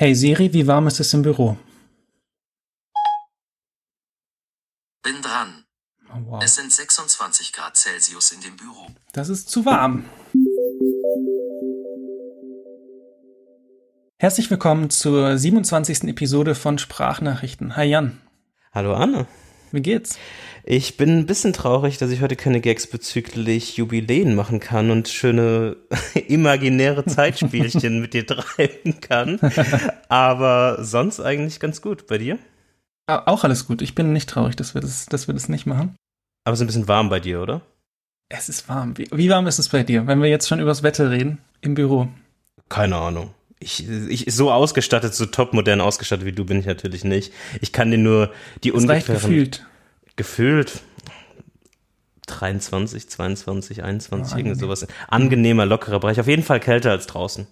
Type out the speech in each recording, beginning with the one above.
Hey Siri, wie warm ist es im Büro? Bin dran. Oh, wow. Es sind 26 Grad Celsius in dem Büro. Das ist zu warm. Herzlich willkommen zur 27. Episode von Sprachnachrichten. Hi Jan, Hallo Anne. Wie geht's? Ich bin ein bisschen traurig, dass ich heute keine Gags bezüglich Jubiläen machen kann und schöne imaginäre Zeitspielchen mit dir treiben kann. Aber sonst eigentlich ganz gut. Bei dir? Auch alles gut. Ich bin nicht traurig, dass wir das, dass wir das nicht machen. Aber es ist ein bisschen warm bei dir, oder? Es ist warm. Wie, wie warm ist es bei dir, wenn wir jetzt schon übers Wetter reden im Büro? Keine Ahnung. Ich, ich so ausgestattet, so topmodern ausgestattet wie du bin ich natürlich nicht. Ich kann dir nur die reicht ungefähren gefühlt. gefühlt 23, 22, 21, Oh, irgendwie sowas. Angenehmer, lockerer Bereich. Auf jeden Fall kälter als draußen.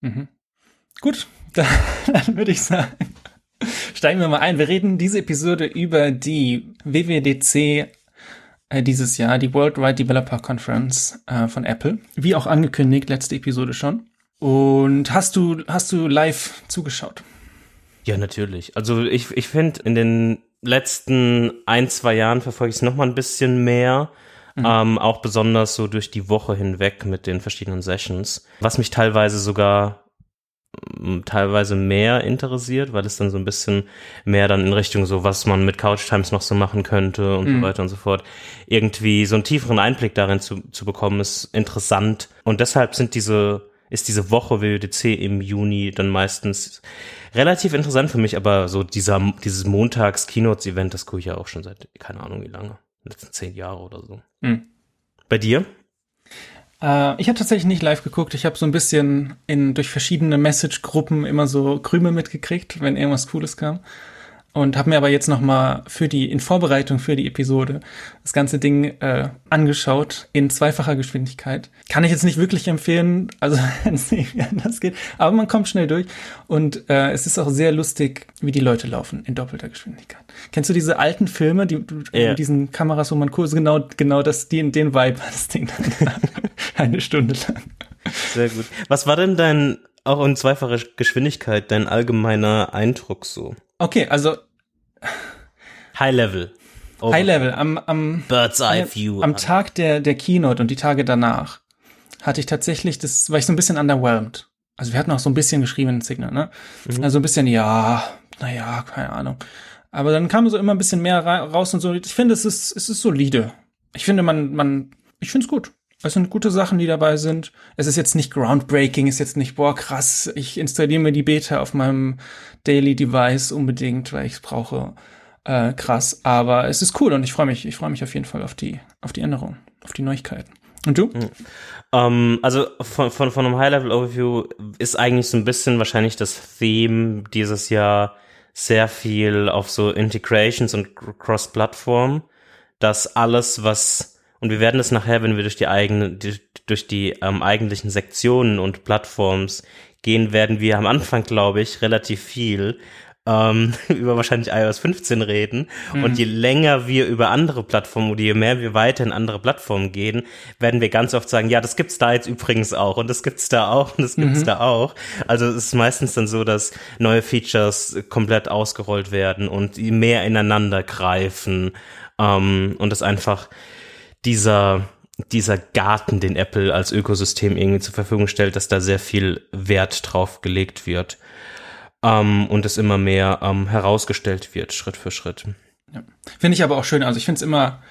Mhm. Gut, dann, dann würde ich sagen, steigen wir mal ein. Wir reden diese Episode über die WWDC äh, dieses Jahr, die Worldwide Developer Conference äh, von Apple. Wie auch angekündigt, letzte Episode schon. Und hast du, hast du live zugeschaut? Ja, natürlich. Also ich, ich finde, in den letzten ein, zwei Jahren verfolge ich es noch mal ein bisschen mehr. Ähm, auch besonders so durch die Woche hinweg mit den verschiedenen Sessions. Was mich teilweise sogar teilweise mehr interessiert, weil es dann so ein bisschen mehr dann in Richtung so, was man mit Couch Times noch so machen könnte und Mhm. so weiter und so fort. Irgendwie so einen tieferen Einblick darin zu, zu bekommen, ist interessant. Und deshalb sind diese, ist diese Woche WWDC im Juni dann meistens relativ interessant für mich, aber so dieser, dieses Montags-Keynotes-Event, das gucke ich ja auch schon seit, keine Ahnung wie lange, letzten zehn Jahre oder so. Mhm. Bei dir? Äh, ich habe tatsächlich nicht live geguckt. Ich habe so ein bisschen in, durch verschiedene Message-Gruppen immer so Krümel mitgekriegt, wenn irgendwas Cooles kam. Und habe mir aber jetzt noch mal für die in Vorbereitung für die Episode das ganze Ding äh, angeschaut in zweifacher Geschwindigkeit. Kann ich jetzt nicht wirklich empfehlen, also wenn es nicht anders geht, aber man kommt schnell durch und äh, es ist auch sehr lustig, wie die Leute laufen in doppelter Geschwindigkeit. Kennst du diese alten Filme, die Ja. mit diesen Kameras, wo man kurz genau genau das den den Vibe hat das Ding dann eine Stunde lang. Sehr gut. Was war denn dein, auch in zweifacher Geschwindigkeit, dein allgemeiner Eindruck so? Okay, also High Level. Oh, High Level am am Bird's Eye View. am Tag der der Keynote und die Tage danach hatte ich tatsächlich das war ich so ein bisschen underwhelmed. Also wir hatten auch so ein bisschen geschrieben in Signal, ne? Also ein bisschen ja, naja, keine Ahnung. Aber dann kam so immer ein bisschen mehr ra- raus und so. Ich finde, es ist es ist solide. Ich finde man man ich finde es gut. Es sind gute Sachen, die dabei sind. Es ist jetzt nicht groundbreaking, ist jetzt nicht, boah, krass, ich installiere mir die Beta auf meinem Daily Device unbedingt, weil ich es brauche. Äh, krass. Aber es ist cool und ich freue mich, ich freue mich auf jeden Fall auf die, auf die Änderungen, auf die Neuigkeiten. Und du? Ähm, also von, von, von einem High-Level-Overview ist eigentlich so ein bisschen wahrscheinlich das Theme dieses Jahr sehr viel auf so Integrations und Cross-Plattform, dass alles, was und wir werden es nachher, wenn wir durch die eigene, die, durch die ähm, eigentlichen Sektionen und Plattforms gehen, werden wir am Anfang, glaube ich, relativ viel ähm, über wahrscheinlich iOS 15 reden. Und je länger wir über andere Plattformen oder je mehr wir weiter in andere Plattformen gehen, werden wir ganz oft sagen, ja, das gibt's da jetzt übrigens auch und das gibt's da auch und das gibt's da auch. Also es ist meistens dann so, dass neue Features komplett ausgerollt werden und mehr ineinander greifen ähm, und es einfach dieser dieser Garten, den Apple als Ökosystem irgendwie zur Verfügung stellt, dass da sehr viel Wert drauf gelegt wird ähm, und es immer mehr ähm, herausgestellt wird, Schritt für Schritt. Ja. Finde ich aber auch schön. Also ich finde es immer,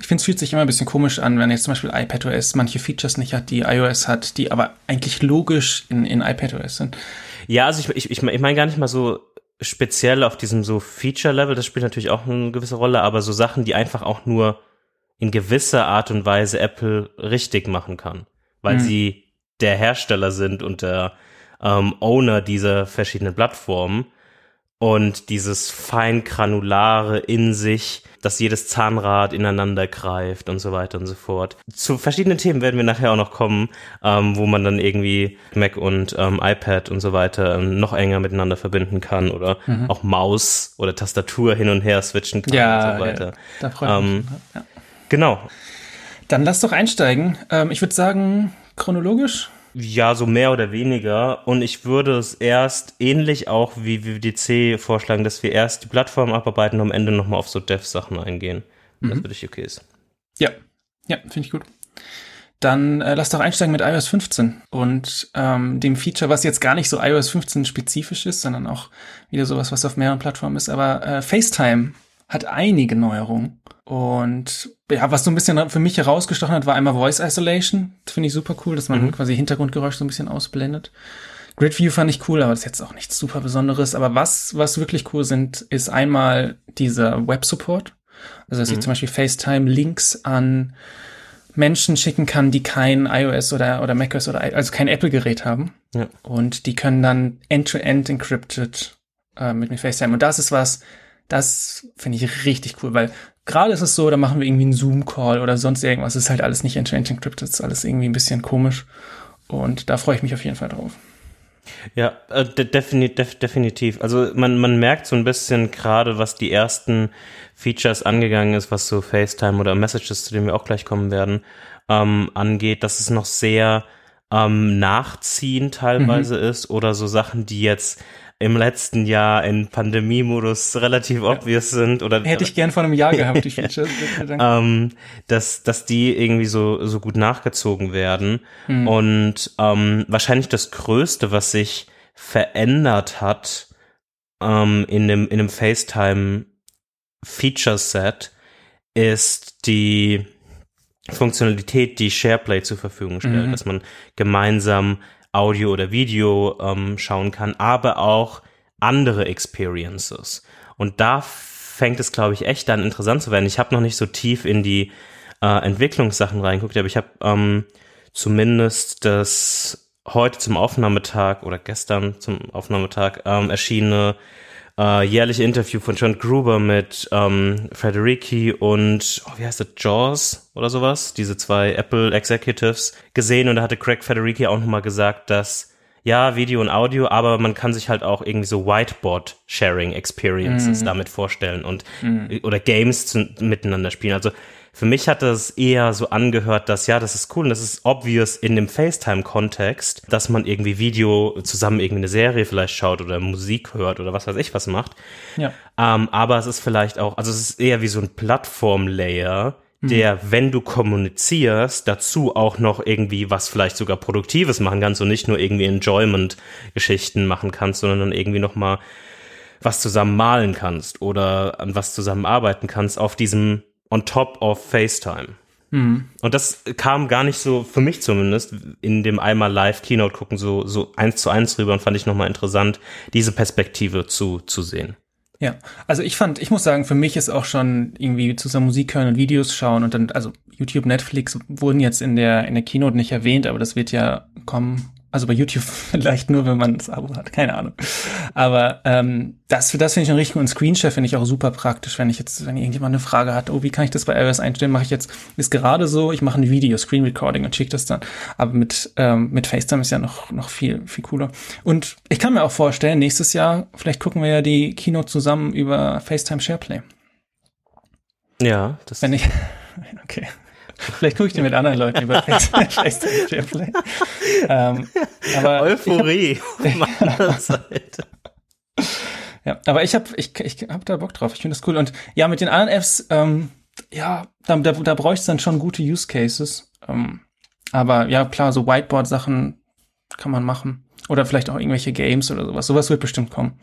ich finde es fühlt sich immer ein bisschen komisch an, wenn jetzt zum Beispiel iPadOS manche Features nicht hat, die iOS hat, die aber eigentlich logisch in, in iPadOS sind. Ja, also ich, ich, ich, ich meine gar nicht mal so speziell auf diesem so Feature-Level, das spielt natürlich auch eine gewisse Rolle, aber so Sachen, die einfach auch nur in gewisser Art und Weise Apple richtig machen kann, weil Mhm. sie der Hersteller sind und der ähm, Owner dieser verschiedenen Plattformen und dieses feingranulare in sich, dass jedes Zahnrad ineinander greift und so weiter und so fort. Zu verschiedenen Themen werden wir nachher auch noch kommen, ähm, wo man dann irgendwie Mac und ähm, iPad und so weiter ähm, noch enger miteinander verbinden kann oder auch Maus oder Tastatur hin und her switchen kann und so weiter. ja, da freue ich mich. Ähm, Ja. Genau. Dann lass doch einsteigen. Ähm, ich würde sagen, chronologisch Ja, so mehr oder weniger. Und ich würde es erst ähnlich auch wie WWDC vorschlagen, dass wir erst die Plattform abarbeiten und am Ende nochmal auf so Dev-Sachen eingehen. Mhm. Das würde ich okay ist. Ja, ja, finde ich gut. Dann äh, lass doch einsteigen mit iOS 15 und ähm, dem Feature, was jetzt gar nicht so iOS 15 spezifisch ist, sondern auch wieder sowas, was auf mehreren Plattformen ist. Aber äh, FaceTime hat einige Neuerungen. Und ja, was so ein bisschen für mich herausgestochen hat, war einmal Voice Isolation. Das finde ich super cool, dass man mhm. quasi Hintergrundgeräusch so ein bisschen ausblendet. Grid View fand ich cool, aber das ist jetzt auch nichts super Besonderes. Aber was, was wirklich cool sind, ist einmal dieser Web Support. Also, dass mhm. ich zum Beispiel FaceTime Links an Menschen schicken kann, die kein iOS oder, oder macOS oder, also kein Apple-Gerät haben. Ja. Und die können dann end-to-end -end encrypted äh, mit mir FaceTime. Und das ist was, das finde ich richtig cool, weil gerade ist es so, da machen wir irgendwie einen Zoom-Call oder sonst irgendwas. Es ist halt alles nicht encrypted, ist alles irgendwie ein bisschen komisch. Und da freue ich mich auf jeden Fall drauf. Ja, äh, defini def definitiv. Also man, man merkt so ein bisschen gerade, was die ersten Features angegangen ist, was so FaceTime oder Messages, zu denen wir auch gleich kommen werden, ähm, angeht, dass es noch sehr ähm, nachziehen teilweise mhm. ist oder so Sachen, die jetzt im letzten Jahr in Pandemiemodus relativ obvious sind oder hätte ich gern vor einem Jahr gehabt die Features ähm, dass dass die irgendwie so so gut nachgezogen werden hm. und ähm, wahrscheinlich das Größte was sich verändert hat ähm, in dem in dem FaceTime Feature Set ist die Funktionalität, die SharePlay zur Verfügung stellt, mhm. dass man gemeinsam Audio oder Video ähm, schauen kann, aber auch andere Experiences. Und da fängt es, glaube ich, echt an interessant zu werden. Ich habe noch nicht so tief in die äh, Entwicklungssachen reinguckt, aber ich habe ähm, zumindest das heute zum Aufnahmetag oder gestern zum Aufnahmetag ähm, erschienene äh, jährliche Interview von John Gruber mit ähm, Federici und, oh, wie heißt das, Jaws oder sowas, diese zwei Apple Executives gesehen und da hatte Craig Federici auch nochmal gesagt, dass ja, Video und Audio, aber man kann sich halt auch irgendwie so Whiteboard-Sharing-Experiences mhm. damit vorstellen und mhm. oder Games zu, miteinander spielen. Also für mich hat das eher so angehört, dass ja, das ist cool und das ist obvious in dem FaceTime-Kontext, dass man irgendwie Video zusammen irgendwie eine Serie vielleicht schaut oder Musik hört oder was weiß ich was macht. Ja. Ähm, aber es ist vielleicht auch, also es ist eher wie so ein Plattform-Layer, mhm. der, wenn du kommunizierst, dazu auch noch irgendwie was vielleicht sogar Produktives machen kannst und nicht nur irgendwie Enjoyment-Geschichten machen kannst, sondern dann irgendwie noch mal was zusammen malen kannst oder an was zusammen arbeiten kannst auf diesem on top of FaceTime. Mhm. Und das kam gar nicht so, für mich zumindest, in dem einmal live Keynote gucken, so, so eins zu eins rüber und fand ich nochmal interessant, diese Perspektive zu, zu sehen. Ja, also ich fand, ich muss sagen, für mich ist auch schon irgendwie zusammen Musik hören und Videos schauen und dann, also YouTube, Netflix wurden jetzt in der, in der Keynote nicht erwähnt, aber das wird ja kommen also bei YouTube vielleicht nur, wenn man das Abo hat, keine Ahnung. Aber ähm, das, das finde ich einen richtig guten Screenshare, finde ich auch super praktisch, wenn ich jetzt, wenn irgendjemand eine Frage hat, oh, wie kann ich das bei iOS einstellen, mache ich jetzt, ist gerade so, ich mache ein Video, Screen Recording und schicke das dann. Aber mit, ähm, mit FaceTime ist ja noch, noch viel, viel cooler. Und ich kann mir auch vorstellen, nächstes Jahr, vielleicht gucken wir ja die Keynote zusammen über FaceTime SharePlay. Ja, das. Wenn ich, okay. Vielleicht gucke ich dir mit anderen Leuten über Fairplay. ähm, aber Euphorie auf meiner Seite. Ja, aber ich habe ich, ich hab da Bock drauf. Ich finde das cool. Und ja, mit den anderen Apps, ähm, ja, da, da, da bräuchte es dann schon gute Use Cases. Ähm, aber ja, klar, so Whiteboard-Sachen kann man machen. Oder vielleicht auch irgendwelche Games oder sowas. Sowas wird bestimmt kommen.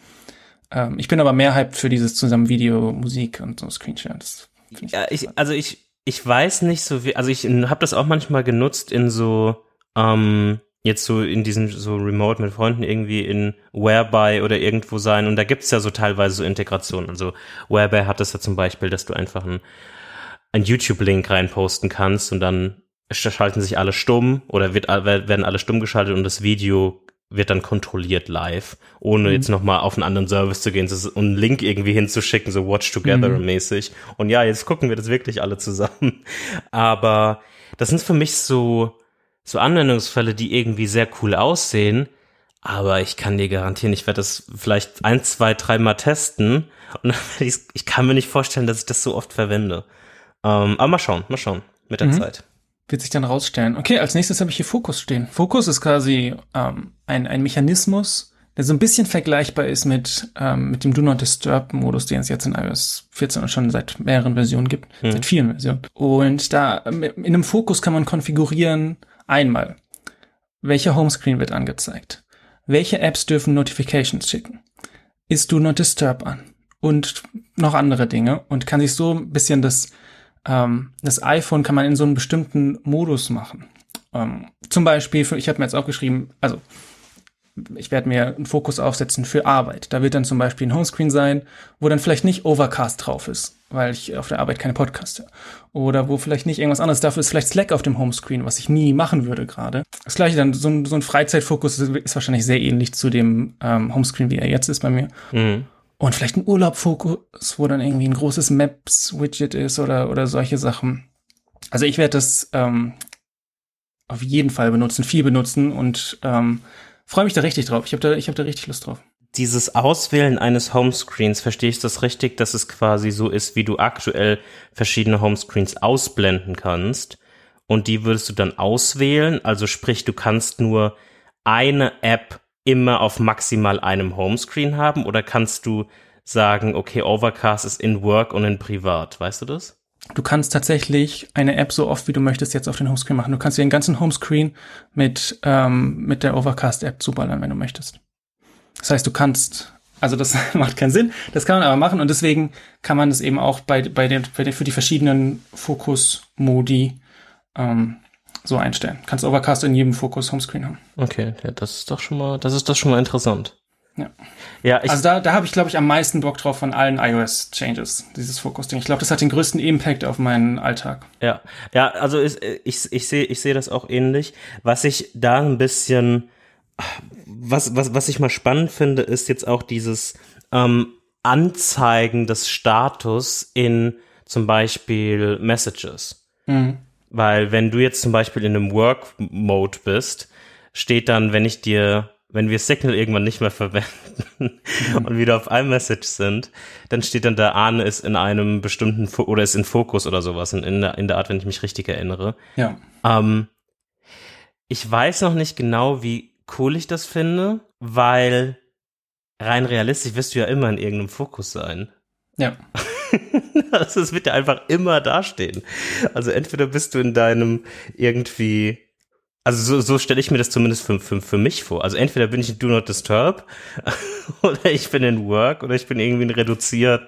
Ähm, ich bin aber mehr hyped für dieses zusammen Video, Musik und so Screenshare. Das ich ja, ich, also ich, ich weiß nicht so wie, also ich habe das auch manchmal genutzt in so, ähm, jetzt so in diesem so Remote mit Freunden irgendwie in Whereby oder irgendwo sein und da gibt's ja so teilweise so Integrationen. Also Whereby hat das ja zum Beispiel, dass du einfach ein, ein YouTube-Link reinposten kannst und dann schalten sich alle stumm oder wird, werden alle stumm geschaltet und das Video wird dann kontrolliert live, ohne mhm. jetzt nochmal auf einen anderen Service zu gehen und einen Link irgendwie hinzuschicken, so Watch Together mhm. mäßig. Und ja, jetzt gucken wir das wirklich alle zusammen. Aber das sind für mich so, so Anwendungsfälle, die irgendwie sehr cool aussehen. Aber ich kann dir garantieren, ich werde das vielleicht ein, zwei, dreimal testen. Und ich, ich kann mir nicht vorstellen, dass ich das so oft verwende. Ähm, aber mal schauen, mal schauen mit der mhm. Zeit. Wird sich dann rausstellen. Okay, als nächstes habe ich hier Fokus stehen. Fokus ist quasi ähm, ein, ein Mechanismus, der so ein bisschen vergleichbar ist mit, ähm, mit dem Do Not Disturb Modus, den es jetzt in iOS 14 schon seit mehreren Versionen gibt, Mhm. seit vielen Versionen. Und da ähm, in einem Fokus kann man konfigurieren einmal, welcher Homescreen wird angezeigt, welche Apps dürfen Notifications schicken, ist Do Not Disturb an und noch andere Dinge und kann sich so ein bisschen das ähm, das iPhone kann man in so einen bestimmten Modus machen. Ähm, zum Beispiel, für, ich habe mir jetzt aufgeschrieben, also ich werde mir einen Fokus aufsetzen für Arbeit. Da wird dann zum Beispiel ein Homescreen sein, wo dann vielleicht nicht Overcast drauf ist, weil ich auf der Arbeit keine Podcasts höre. Oder wo vielleicht nicht irgendwas anderes. Dafür ist vielleicht Slack auf dem Homescreen, was ich nie machen würde gerade. Das gleiche dann, so ein, so ein Freizeitfokus ist, ist wahrscheinlich sehr ähnlich zu dem ähm, Homescreen, wie er jetzt ist bei mir. Mhm. Und vielleicht ein Urlaubfokus, wo dann irgendwie ein großes Maps-Widget ist oder, oder solche Sachen. Also ich werde das ähm, auf jeden Fall benutzen, viel benutzen und ähm, freue mich da richtig drauf. Ich habe da, ich hab da richtig Lust drauf. Dieses Auswählen eines Homescreens, verstehe ich das richtig, dass es quasi so ist, wie du aktuell verschiedene Homescreens ausblenden kannst und die würdest du dann auswählen, also sprich, du kannst nur eine App immer auf maximal einem Homescreen haben oder kannst du sagen, okay, Overcast ist in Work und in Privat, weißt du das? Du kannst tatsächlich eine App so oft wie du möchtest jetzt auf den Homescreen machen. Du kannst dir den ganzen Homescreen mit, ähm, mit der Overcast-App zuballern, wenn du möchtest. Das heißt, du kannst, also das macht keinen Sinn, das kann man aber machen und deswegen kann man das eben auch bei, bei, den, bei den, für die verschiedenen Fokus-Modi ähm, so einstellen. Kannst Overcast in jedem Fokus Homescreen haben. Okay, ja, das ist doch schon mal, das ist doch schon mal interessant. Ja. Ja, ich, Also da, da habe ich, glaube ich, am meisten Bock drauf von allen iOS-Changes, dieses Fokus-Ding. Ich glaube, das hat den größten Impact auf meinen Alltag. Ja, ja, also ich, ich, ich sehe ich sehe das auch ähnlich. Was ich da ein bisschen, was, was, was ich mal spannend finde, ist jetzt auch dieses ähm, Anzeigen des Status in zum Beispiel Messages. Mhm. Weil wenn du jetzt zum Beispiel in einem Work-Mode bist, steht dann, wenn ich dir, wenn wir Signal irgendwann nicht mehr verwenden und wieder auf iMessage sind, dann steht dann da, Arne ist in einem bestimmten, Fo oder ist in Fokus oder sowas, in, in, der, in der Art, wenn ich mich richtig erinnere. Ja. Ähm, ich weiß noch nicht genau, wie cool ich das finde, weil rein realistisch wirst du ja immer in irgendeinem Fokus sein. Ja. Also es wird ja einfach immer dastehen. Also entweder bist du in deinem irgendwie, also so, so stelle ich mir das zumindest für, für, für mich vor. Also entweder bin ich in Do Not Disturb oder ich bin in Work oder ich bin irgendwie in reduziert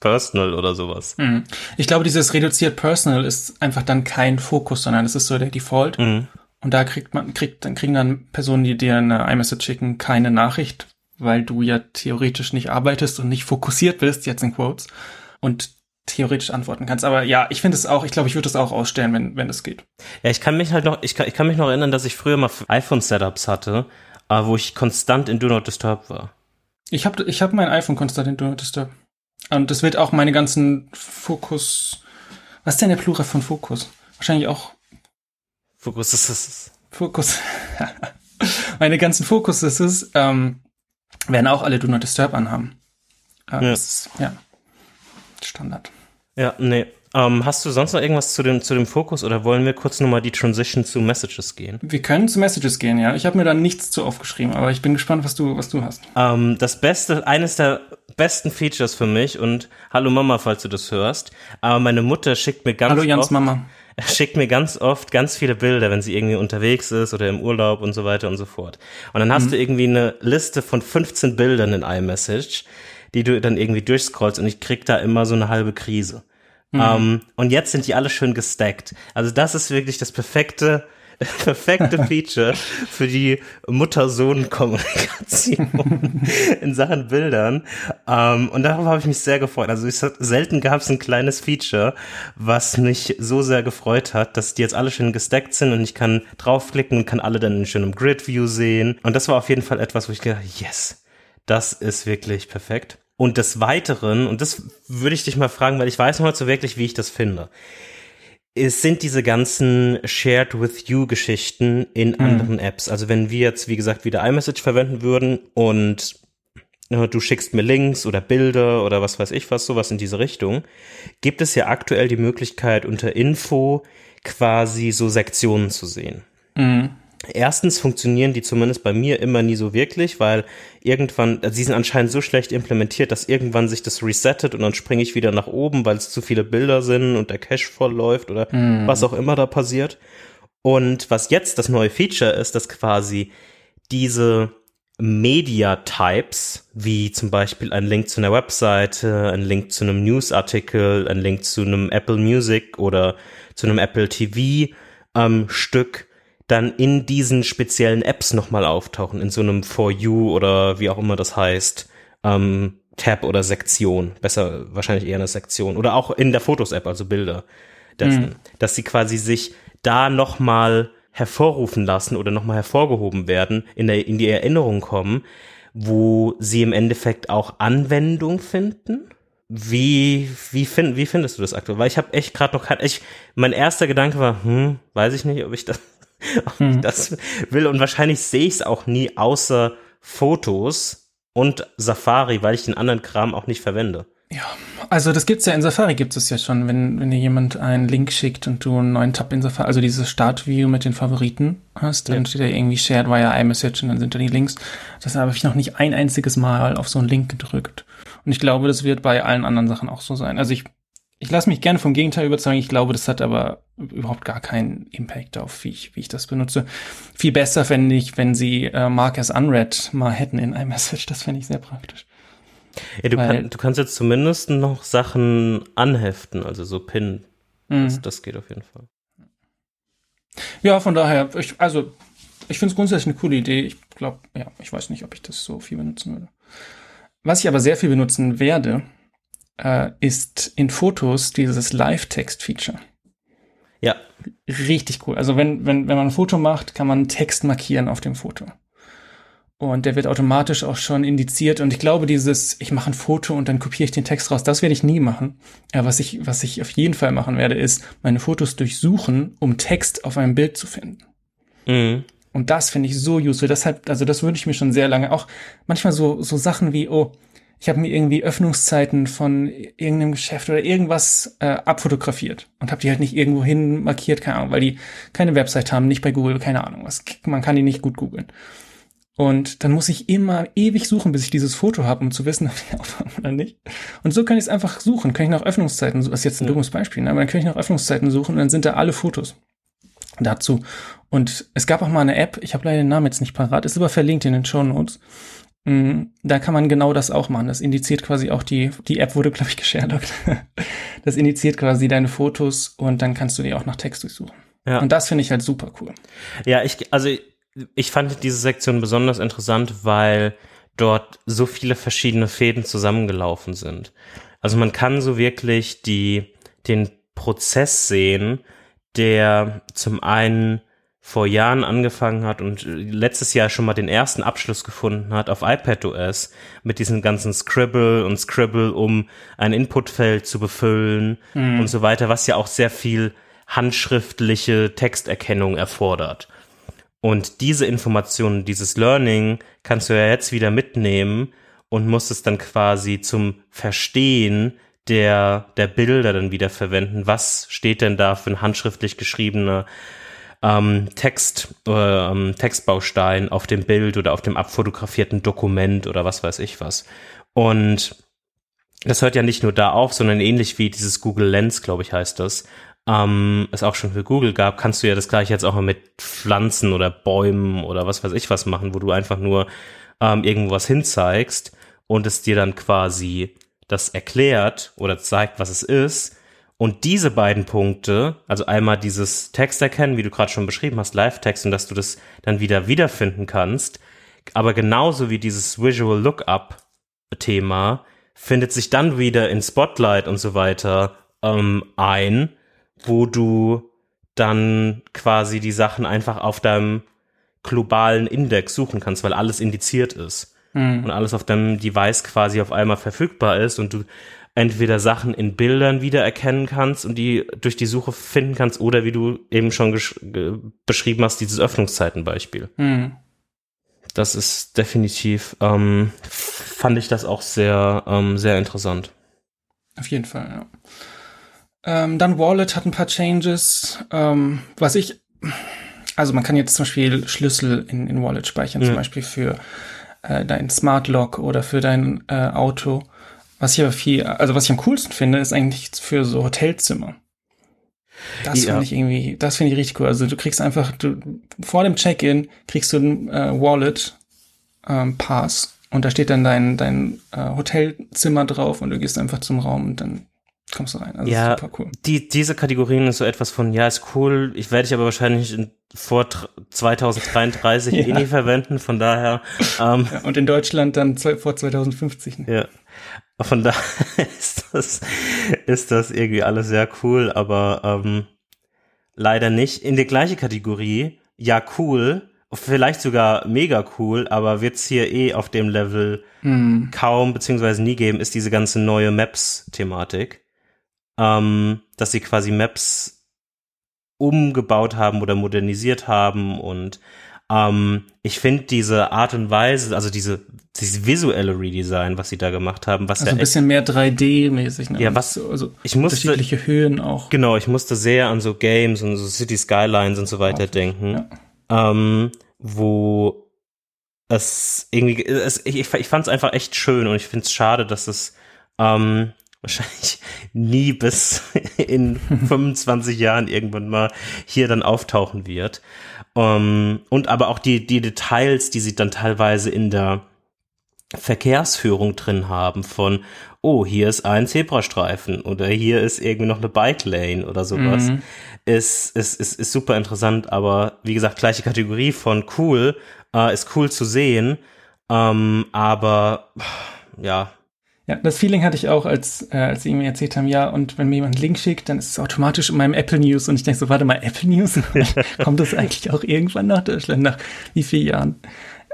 Personal oder sowas. Mhm. Ich glaube, dieses reduziert Personal ist einfach dann kein Fokus, sondern es ist so der Default. Mhm. Und da kriegt man, kriegt, dann kriegen dann Personen, die dir eine iMessage schicken, keine Nachricht, weil du ja theoretisch nicht arbeitest und nicht fokussiert bist, jetzt in Quotes, und theoretisch antworten kannst. Aber ja, ich finde es auch, ich glaube, ich würde es auch ausstellen, wenn, wenn das geht. Ja, ich kann mich halt noch, ich kann, ich kann mich noch erinnern, dass ich früher mal iPhone-Setups hatte, äh, wo ich konstant in Do Not Disturb war. Ich habe ich hab mein iPhone konstant in Do Not Disturb. Und das wird auch meine ganzen Fokus, was ist denn der Plural von Fokus? Wahrscheinlich auch Fokus ist es. Fokus. meine ganzen Focuses ähm, werden auch alle Do Not Disturb anhaben. Äh, Ja. Das ist, ja. Standard. Ja, nee. Ähm, hast du sonst noch irgendwas zu dem, zu dem Fokus oder wollen wir kurz nochmal die Transition zu Messages gehen? Wir können zu Messages gehen, ja. Ich habe mir da nichts zu aufgeschrieben, aber ich bin gespannt, was du, was du hast. Ähm, das beste, eines der besten Features für mich und hallo Mama, falls du das hörst, aber meine Mutter schickt mir ganz Hallo Jans oft, Mama. schickt mir ganz oft ganz viele Bilder, wenn sie irgendwie unterwegs ist oder im Urlaub und so weiter und so fort. Und dann hast du irgendwie eine Liste von 15 Bildern in iMessage, die du dann irgendwie durchscrollst und ich krieg da immer so eine halbe Krise. Ähm, und jetzt sind die alle schön gestackt. Also das ist wirklich das perfekte, perfekte Feature für die Mutter-Sohn-Kommunikation in Sachen Bildern. Ähm, und darüber habe ich mich sehr gefreut. Also ich, selten gab es ein kleines Feature, was mich so sehr gefreut hat, dass die jetzt alle schön gestackt sind und ich kann draufklicken und kann alle dann in schönem Grid-View sehen. Und das war auf jeden Fall etwas, wo ich gedacht yes, das ist wirklich perfekt. Und des Weiteren, und das würde ich dich mal fragen, weil ich weiß noch nicht so wirklich, wie ich das finde. Es sind diese ganzen Shared with You Geschichten in anderen Apps. Also wenn wir jetzt, wie gesagt, wieder iMessage verwenden würden und äh, du schickst mir Links oder Bilder oder was weiß ich was, sowas in diese Richtung, gibt es ja aktuell die Möglichkeit unter Info quasi so Sektionen zu sehen. Mhm. Erstens funktionieren die zumindest bei mir immer nie so wirklich, weil irgendwann, also sie sind anscheinend so schlecht implementiert, dass irgendwann sich das resettet und dann springe ich wieder nach oben, weil es zu viele Bilder sind und der Cache voll läuft oder Mhm. was auch immer da passiert. Und was jetzt das neue Feature ist, dass quasi diese Media-Types, wie zum Beispiel ein Link zu einer Webseite, ein Link zu einem Newsartikel, ein Link zu einem Apple Music oder zu einem Apple TV ähm, Stück, dann in diesen speziellen Apps nochmal auftauchen, in so einem For You oder wie auch immer das heißt, ähm, Tab oder Sektion, besser wahrscheinlich eher eine Sektion oder auch in der Fotos-App, also Bilder, dass, dass sie quasi sich da nochmal hervorrufen lassen oder nochmal hervorgehoben werden, in, der, in die Erinnerung kommen, wo sie im Endeffekt auch Anwendung finden. Wie, wie, find, wie findest du das aktuell? Weil ich habe echt gerade noch kein, ich, mein erster Gedanke war, hm, weiß ich nicht, ob ich das, ich das will. Und wahrscheinlich sehe ich es auch nie außer Fotos und Safari, weil ich den anderen Kram auch nicht verwende. Ja, also das gibt's ja in Safari gibt es ja schon, wenn, wenn dir jemand einen Link schickt und du einen neuen Tab in Safari, also dieses Startview mit den Favoriten hast, dann Ja. steht da irgendwie Shared via iMessage und dann sind da die Links. Das habe ich noch nicht ein einziges Mal auf so einen Link gedrückt. Und ich glaube, das wird bei allen anderen Sachen auch so sein. Also ich, ich lasse mich gerne vom Gegenteil überzeugen. Ich glaube, das hat aber überhaupt gar keinen Impact auf, wie ich, wie ich das benutze. Viel besser fände ich, wenn sie äh, Mark as Unread mal hätten in iMessage. Das fände ich sehr praktisch. Ja, du, Weil- kann, du kannst jetzt zumindest noch Sachen anheften, also so pinnen. Mhm. Das, das geht auf jeden Fall. Ja, von daher, ich, also ich finde es grundsätzlich eine coole Idee. Ich glaube, ja, ich weiß nicht, ob ich das so viel benutzen würde. Was ich aber sehr viel benutzen werde, äh, ist in Fotos dieses Live-Text-Feature. Ja, Richtig cool. Also wenn, wenn, wenn man ein Foto macht, kann man Text markieren auf dem Foto. Und der wird automatisch auch schon indiziert. Und ich glaube, dieses, ich mache ein Foto und dann kopiere ich den Text raus, das werde ich nie machen. Ja, was ich, was ich auf jeden Fall machen werde, ist meine Fotos durchsuchen, um Text auf einem Bild zu finden. mhm. Und das finde ich so useful. Deshalb, also das wünsche ich mir schon sehr lange. Auch manchmal so, so Sachen wie, oh, ich habe mir irgendwie Öffnungszeiten von irgendeinem Geschäft oder irgendwas äh, abfotografiert und habe die halt nicht irgendwo hin markiert, keine Ahnung, weil die keine Website haben, nicht bei Google, keine Ahnung was. Man kann die nicht gut googeln. Und dann muss ich immer ewig suchen, bis ich dieses Foto habe, um zu wissen, ob die aufhaben oder nicht. Und so kann ich es einfach suchen. Kann ich nach Öffnungszeiten, suchen. das ist jetzt ein dummes Beispiel, ne? aber dann kann ich nach Öffnungszeiten suchen und dann sind da alle Fotos dazu. Und es gab auch mal eine App, ich habe leider den Namen jetzt nicht parat, ist aber verlinkt in den Show Notes. Da kann man genau das auch machen. Das indiziert quasi auch die, die App wurde, glaube ich, geshared. Das indiziert quasi deine Fotos und dann kannst du die auch nach Text durchsuchen. Ja. Und das finde ich halt super cool. Ja, ich, also ich fand diese Sektion besonders interessant, weil dort so viele verschiedene Fäden zusammengelaufen sind. Also man kann so wirklich die, den Prozess sehen, der zum einen vor Jahren angefangen hat und letztes Jahr schon mal den ersten Abschluss gefunden hat auf iPadOS mit diesen ganzen Scribble und Scribble, um ein Inputfeld zu befüllen und so weiter, was ja auch sehr viel handschriftliche Texterkennung erfordert. Und diese Informationen, dieses Learning kannst du ja jetzt wieder mitnehmen und musst es dann quasi zum Verstehen der, der Bilder dann wieder verwenden. Was steht denn da für ein handschriftlich geschriebener ähm, Text, äh, Textbaustein auf dem Bild oder auf dem abfotografierten Dokument oder was weiß ich was. Und das hört ja nicht nur da auf, sondern ähnlich wie dieses Google Lens, glaube ich, heißt das, ähm, es auch schon für Google gab, kannst du ja das gleiche jetzt auch mal mit Pflanzen oder Bäumen oder was weiß ich was machen, wo du einfach nur ähm, irgendwas hinzeigst und es dir dann quasi das erklärt oder zeigt, was es ist. Und diese beiden Punkte, also einmal dieses Text erkennen, wie du gerade schon beschrieben hast, Live-Text und dass du das dann wieder wiederfinden kannst, aber genauso wie dieses Visual Lookup-Thema findet sich dann wieder in Spotlight und so weiter ähm, ein, wo du dann quasi die Sachen einfach auf deinem globalen Index suchen kannst, weil alles indiziert ist. Und alles auf deinem Device quasi auf einmal verfügbar ist und du entweder Sachen in Bildern wiedererkennen kannst und die durch die Suche finden kannst oder wie du eben schon beschrieben hast, dieses Öffnungszeitenbeispiel. Hm. Das ist definitiv, ähm, fand ich das auch sehr, ähm, sehr interessant. Auf jeden Fall, ja. Ähm, dann Wallet hat ein paar Changes. Ähm, was ich, also man kann jetzt zum Beispiel Schlüssel in, in Wallet speichern, Mhm. zum Beispiel für äh, dein Smart Lock oder für dein äh, Auto. Was ich aber viel, also was ich am coolsten finde, ist eigentlich für so Hotelzimmer. Das Ja. finde ich irgendwie, das finde ich richtig cool. Also du kriegst einfach, du, vor dem Check-in kriegst du ein äh, Wallet ähm, Pass und da steht dann dein, dein äh, Hotelzimmer drauf und du gehst einfach zum Raum und dann kommst du rein. Also Ja. super cool. Die, diese Kategorien ist so etwas von, ja, ist cool, ich werde ich aber wahrscheinlich in, vor tr- 2033 eh Ja. nie verwenden, von daher, ähm, Ja, und in Deutschland dann vor 2050. Ne? ja. Von daher ist das, ist das irgendwie alles sehr cool, aber ähm, leider nicht. In die gleiche Kategorie, ja, cool, vielleicht sogar mega cool, aber wird's hier eh auf dem Level Hm. kaum beziehungsweise nie geben, ist diese ganze neue Maps-Thematik. Ähm, dass sie quasi Maps umgebaut haben oder modernisiert haben und ähm, ich finde diese Art und Weise, also diese dieses visuelle Redesign, was sie da gemacht haben, was Also ja ein bisschen mehr 3D-mäßig. Ne? Ja, was- so, also ich musste unterschiedliche Höhen auch. genau, ich musste sehr an so Games und so City Skylines und so weiter denken, ähm, wo es irgendwie, es, ich, ich, ich fand es einfach echt schön und ich finde es schade, dass es ähm, wahrscheinlich nie bis in 25 Jahren irgendwann mal hier dann auftauchen wird. Ähm, und aber auch die, die Details, die sie dann teilweise in der Verkehrsführung drin haben von, oh, hier ist ein Zebrastreifen oder hier ist irgendwie noch eine Bike Lane oder sowas, Mhm. ist, ist, ist, ist super interessant, aber wie gesagt, gleiche Kategorie von cool, äh, ist cool zu sehen, ähm, aber ja, Ja, das Feeling hatte ich auch, als, äh, als sie mir erzählt haben, ja, und wenn mir jemand einen Link schickt, dann ist es automatisch in meinem Apple News. Und ich denke so, warte mal, Apple News? Kommt das eigentlich auch irgendwann nach Deutschland? Nach wie vielen Jahren?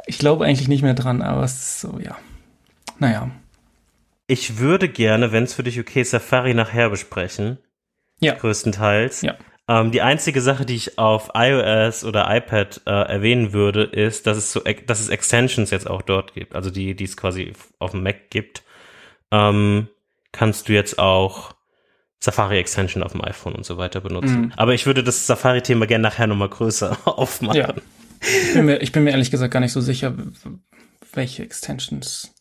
Ich glaube eigentlich nicht mehr dran, aber es ist so, ja. Naja. ich würde gerne, wenn es für dich okay ist, Safari nachher besprechen, Ja. größtenteils. Ja. Ähm, die einzige Sache, die ich auf iOS oder iPad äh, erwähnen würde, ist, dass es so, dass es Extensions jetzt auch dort gibt, also die, die es quasi auf dem Mac gibt. Ähm, kannst du jetzt auch Safari Extension auf dem iPhone und so weiter benutzen. Mhm. Aber ich würde das Safari-Thema gerne nachher nochmal größer aufmachen. Ja. Ich bin, mir, ich bin mir ehrlich gesagt gar nicht so sicher, welche Extensions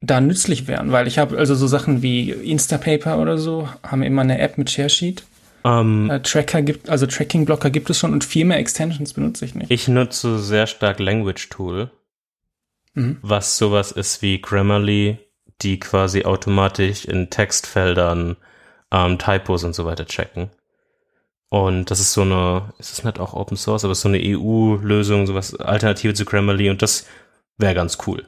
da nützlich wären, weil ich habe also so Sachen wie Instapaper oder so, haben immer eine App mit Sharesheet. Ähm, Äh, Tracker gibt, also Tracking-Blocker gibt es schon und viel mehr Extensions benutze ich nicht. ich nutze sehr stark Language Tool. Mhm. was sowas ist wie Grammarly, die quasi automatisch in Textfeldern ähm, Typos und so weiter checken. Und das ist so eine, ist das nicht auch Open Source, aber es ist so eine EU-Lösung, sowas Alternative zu Grammarly und das wäre ganz cool.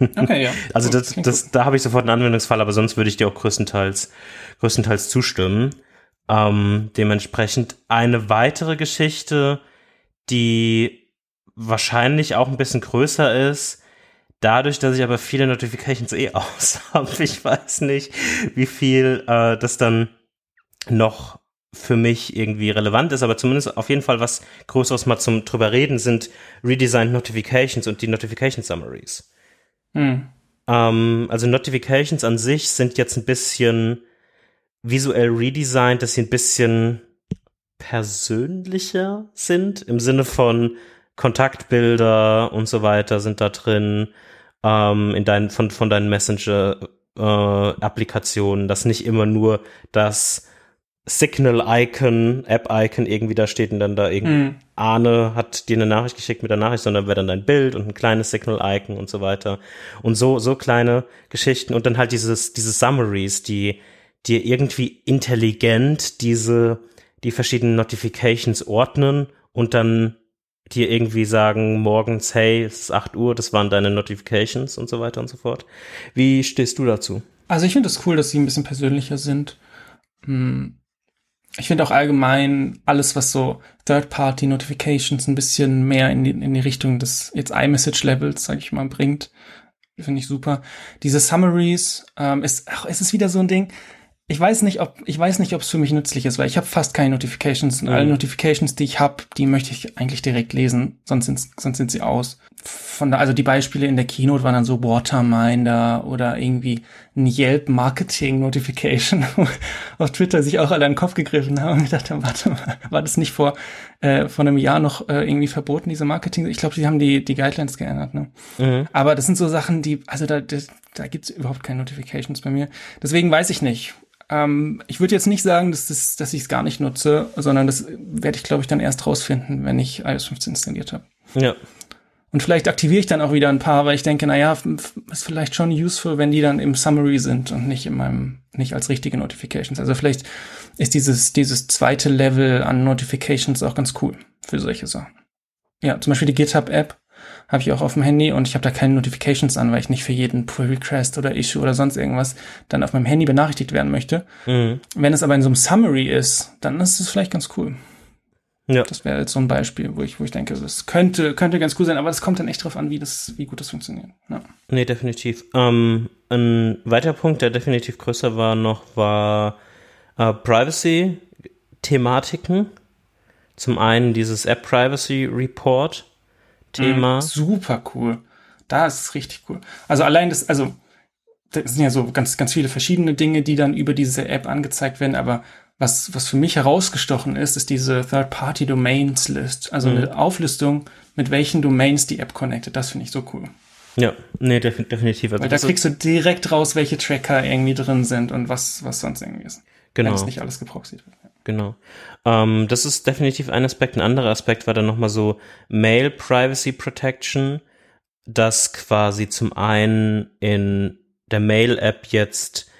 Okay, ja. Also Gut, das, das, da habe ich sofort einen Anwendungsfall, aber sonst würde ich dir auch größtenteils, größtenteils zustimmen. Ähm, dementsprechend eine weitere Geschichte, die wahrscheinlich auch ein bisschen größer ist, dadurch, dass ich aber viele Notifications eh aus habe. Ich weiß nicht, wie viel äh, das dann noch für mich irgendwie relevant ist, aber zumindest auf jeden Fall was Größeres mal zum drüber reden sind redesigned Notifications und die Notification Summaries. Hm. Ähm, also Notifications an sich sind jetzt ein bisschen visuell redesigned, dass sie ein bisschen persönlicher sind, im Sinne von Kontaktbilder und so weiter sind da drin, ähm, in deinen, von, von deinen Messenger-Applikationen, dass nicht immer nur das Signal-Icon, App-Icon irgendwie da steht und dann da irgendwie Hm. Arne hat dir eine Nachricht geschickt mit der Nachricht, sondern wäre dann dein Bild und ein kleines Signal-Icon und so weiter. Und so, so kleine Geschichten und dann halt dieses, diese Summaries, die dir irgendwie intelligent diese, die verschiedenen Notifications ordnen und dann dir irgendwie sagen, morgens, hey, es ist 8 Uhr, das waren deine Notifications und so weiter und so fort. Wie stehst du dazu? Also ich finde es das cool, dass sie ein bisschen persönlicher sind. Hm. Ich finde auch allgemein alles, was so Third-Party-Notifications ein bisschen mehr in die, in die Richtung des jetzt iMessage-Levels, sag ich mal, bringt. Finde ich super. Diese Summaries, ähm, ist, ach, es ist wieder so ein Ding. Ich weiß nicht, ob ich weiß nicht, ob es für mich nützlich ist, weil ich habe fast keine Notifications und alle Mhm. Notifications, die ich habe, die möchte ich eigentlich direkt lesen, sonst sind sonst sind sie aus. Von da, also die Beispiele in der Keynote waren dann so Waterminder oder irgendwie ein Yelp Marketing Notification, wo auf Twitter sich auch alle an den Kopf gegriffen haben und ich dachte, warte mal, war das nicht vor äh, vor einem Jahr noch äh, irgendwie verboten diese Marketing? Ich glaube, sie haben die die Guidelines geändert, ne? Mhm. Aber das sind so Sachen, die, also da, da, da gibt's überhaupt keine Notifications bei mir. Deswegen weiß ich nicht. Ähm, ich würde jetzt nicht sagen, dass, das, dass ich es gar nicht nutze, sondern das werde ich, glaube ich, dann erst rausfinden, wenn ich iOS 15 installiert habe. Ja. Und vielleicht aktiviere ich dann auch wieder ein paar, weil ich denke, naja, ist vielleicht schon useful, wenn die dann im Summary sind und nicht in meinem, nicht als richtige Notifications. Also vielleicht ist dieses, dieses zweite Level an Notifications auch ganz cool für solche Sachen. Ja, zum Beispiel die GitHub-App habe ich auch auf dem Handy und ich habe da keine Notifications an, weil ich nicht für jeden Pull Request oder Issue oder sonst irgendwas dann auf meinem Handy benachrichtigt werden möchte. Mhm. Wenn es aber in so einem Summary ist, dann ist es vielleicht ganz cool. Ja. Das wäre jetzt so ein Beispiel, wo ich, wo ich denke, das könnte, könnte ganz cool sein, aber es kommt dann echt drauf an, wie das, wie gut das funktioniert. Ja. Nee, definitiv. Ähm, ein weiterer Punkt, der definitiv größer war noch, war äh, Privacy-Thematiken. Zum einen dieses App Privacy Report Thema. Mhm, super cool. Da ist es richtig cool. Also allein das, also das sind ja so ganz, ganz viele verschiedene Dinge, die dann über diese App angezeigt werden, aber was, was für mich herausgestochen ist, ist diese Third-Party-Domains-List. Also Mhm. eine Auflistung, mit welchen Domains die App connected. Das finde ich so cool. Ja, nee, def definitiv. Also Weil da kriegst du direkt raus, welche Tracker irgendwie drin sind und was, was sonst irgendwie ist. Wenn genau. es nicht alles geproxied wird. Genau. Ähm, das ist definitiv ein Aspekt. Ein anderer Aspekt war dann nochmal so Mail Privacy Protection, dass quasi zum einen in der Mail-App jetzt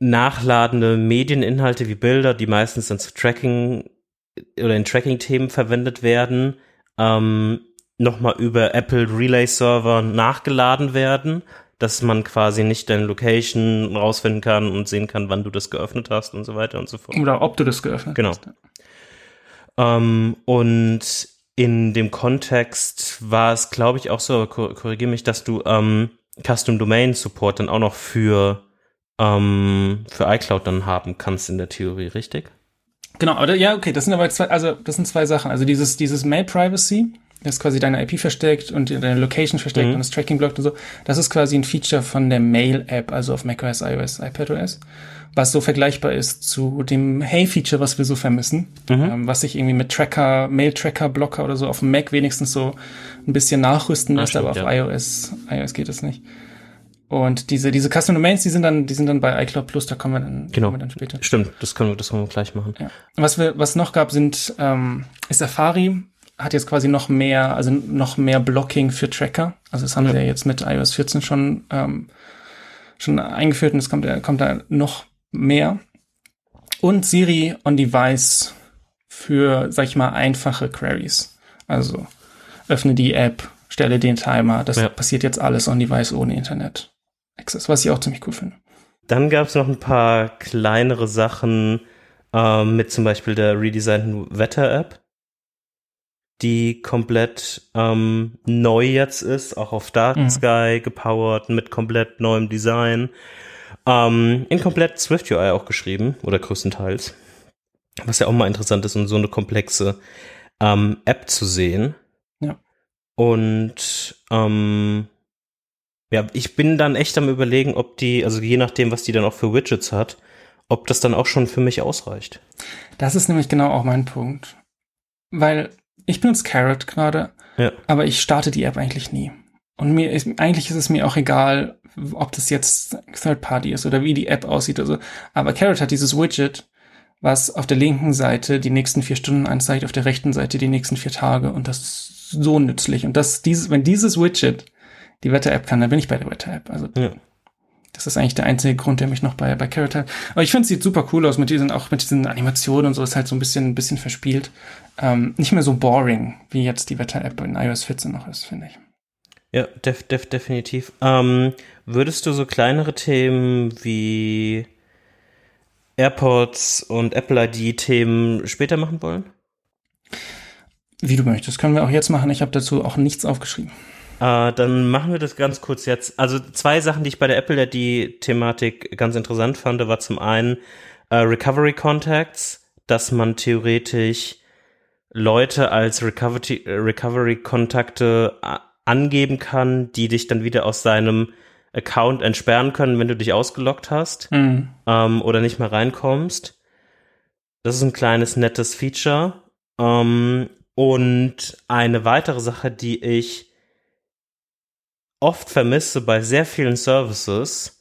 nachladende Medieninhalte wie Bilder, die meistens dann zu Tracking oder in Tracking-Themen verwendet werden, ähm, nochmal über Apple Relay Server nachgeladen werden, dass man quasi nicht deine Location rausfinden kann und sehen kann, wann du das geöffnet hast und so weiter und so fort. Oder ob du das geöffnet Genau. hast. Ähm, und in dem Kontext war es, glaube ich, auch so, kor korrigiere mich, dass du ähm, Custom Domain Support dann auch noch für, ähm, für iCloud dann haben kannst in der Theorie, richtig? Genau, aber ja, okay, das sind aber zwei, also das sind zwei Sachen. Also dieses, dieses Mail Privacy, das quasi deine IP versteckt und deine Location versteckt Mhm. und das Tracking blockt und so, das ist quasi ein Feature von der Mail App, also auf macOS, iOS, iPadOS, was so vergleichbar ist zu dem Hey-Feature, was wir so vermissen, ähm, was sich irgendwie mit Tracker, Mail-Tracker-Blocker oder so auf dem Mac wenigstens so ein bisschen nachrüsten Ah, lässt, aber auf ja. iOS, iOS geht es nicht. Und diese, diese Custom Domains, die sind dann, die sind dann bei iCloud Plus, da kommen wir dann, Genau. kommen wir dann später. Stimmt, das können wir, das können wir gleich machen. Ja. Was wir, was noch gab, sind ähm, ist Safari hat jetzt quasi noch mehr, also noch mehr Blocking für Tracker. Also das haben Ja. sie ja jetzt mit iOS 14 schon ähm, schon eingeführt und es kommt, äh, kommt da noch mehr. Und Siri on Device für, sag ich mal, einfache Queries. Also öffne die App, stelle den Timer. Das Ja. passiert jetzt alles on Device ohne Internet Access, was ich auch ziemlich cool finde. Dann gab es noch ein paar kleinere Sachen ähm, mit zum Beispiel der redesignten Wetter-App, die komplett ähm, neu jetzt ist, auch auf Dark Mhm. Sky gepowert, mit komplett neuem Design. Ähm, in komplett Swift UI auch geschrieben, oder größtenteils. Was ja auch mal interessant ist, um so eine komplexe ähm, App zu sehen. Ja. Und ähm, ja, ich bin dann echt am überlegen, ob die, also je nachdem, was die dann auch für Widgets hat, ob das dann auch schon für mich ausreicht. Das ist nämlich genau auch mein Punkt. Weil ich benutze Carrot gerade, Ja. aber ich starte die App eigentlich nie. Und mir ist, eigentlich ist es mir auch egal, ob das jetzt Third Party ist oder wie die App aussieht oder so. Aber Carrot hat dieses Widget, was auf der linken Seite die nächsten vier Stunden anzeigt, auf der rechten Seite die nächsten vier Tage. Und das ist so nützlich. Und das, dieses, wenn dieses Widget die Wetter-App kann, dann bin ich bei der Wetter-App. Also Ja. das ist eigentlich der einzige Grund, der mich noch bei, bei Carrot hat. Aber ich finde, es sieht super cool aus mit diesen, auch mit diesen Animationen und so, ist halt so ein bisschen, ein bisschen verspielt. Ähm, nicht mehr so boring, wie jetzt die Wetter-App in iOS 14 noch ist, finde ich. Ja, def, def, definitiv. Ähm, würdest du so kleinere Themen wie AirPods und Apple ID-Themen später machen wollen? Wie du möchtest. Können wir auch jetzt machen. Ich habe dazu auch nichts aufgeschrieben. Äh, dann machen wir das ganz kurz jetzt. Also zwei Sachen, die ich bei der Apple ID-Thematik ganz interessant fand, war zum einen äh, Recovery Contacts, dass man theoretisch Leute als Recovery, Recovery-Kontakte äh, angeben kann, die dich dann wieder aus seinem Account entsperren können, wenn du dich ausgelockt hast mhm. ähm, oder nicht mehr reinkommst. Das ist ein kleines nettes Feature. Ähm, und eine weitere Sache, die ich oft vermisse bei sehr vielen Services,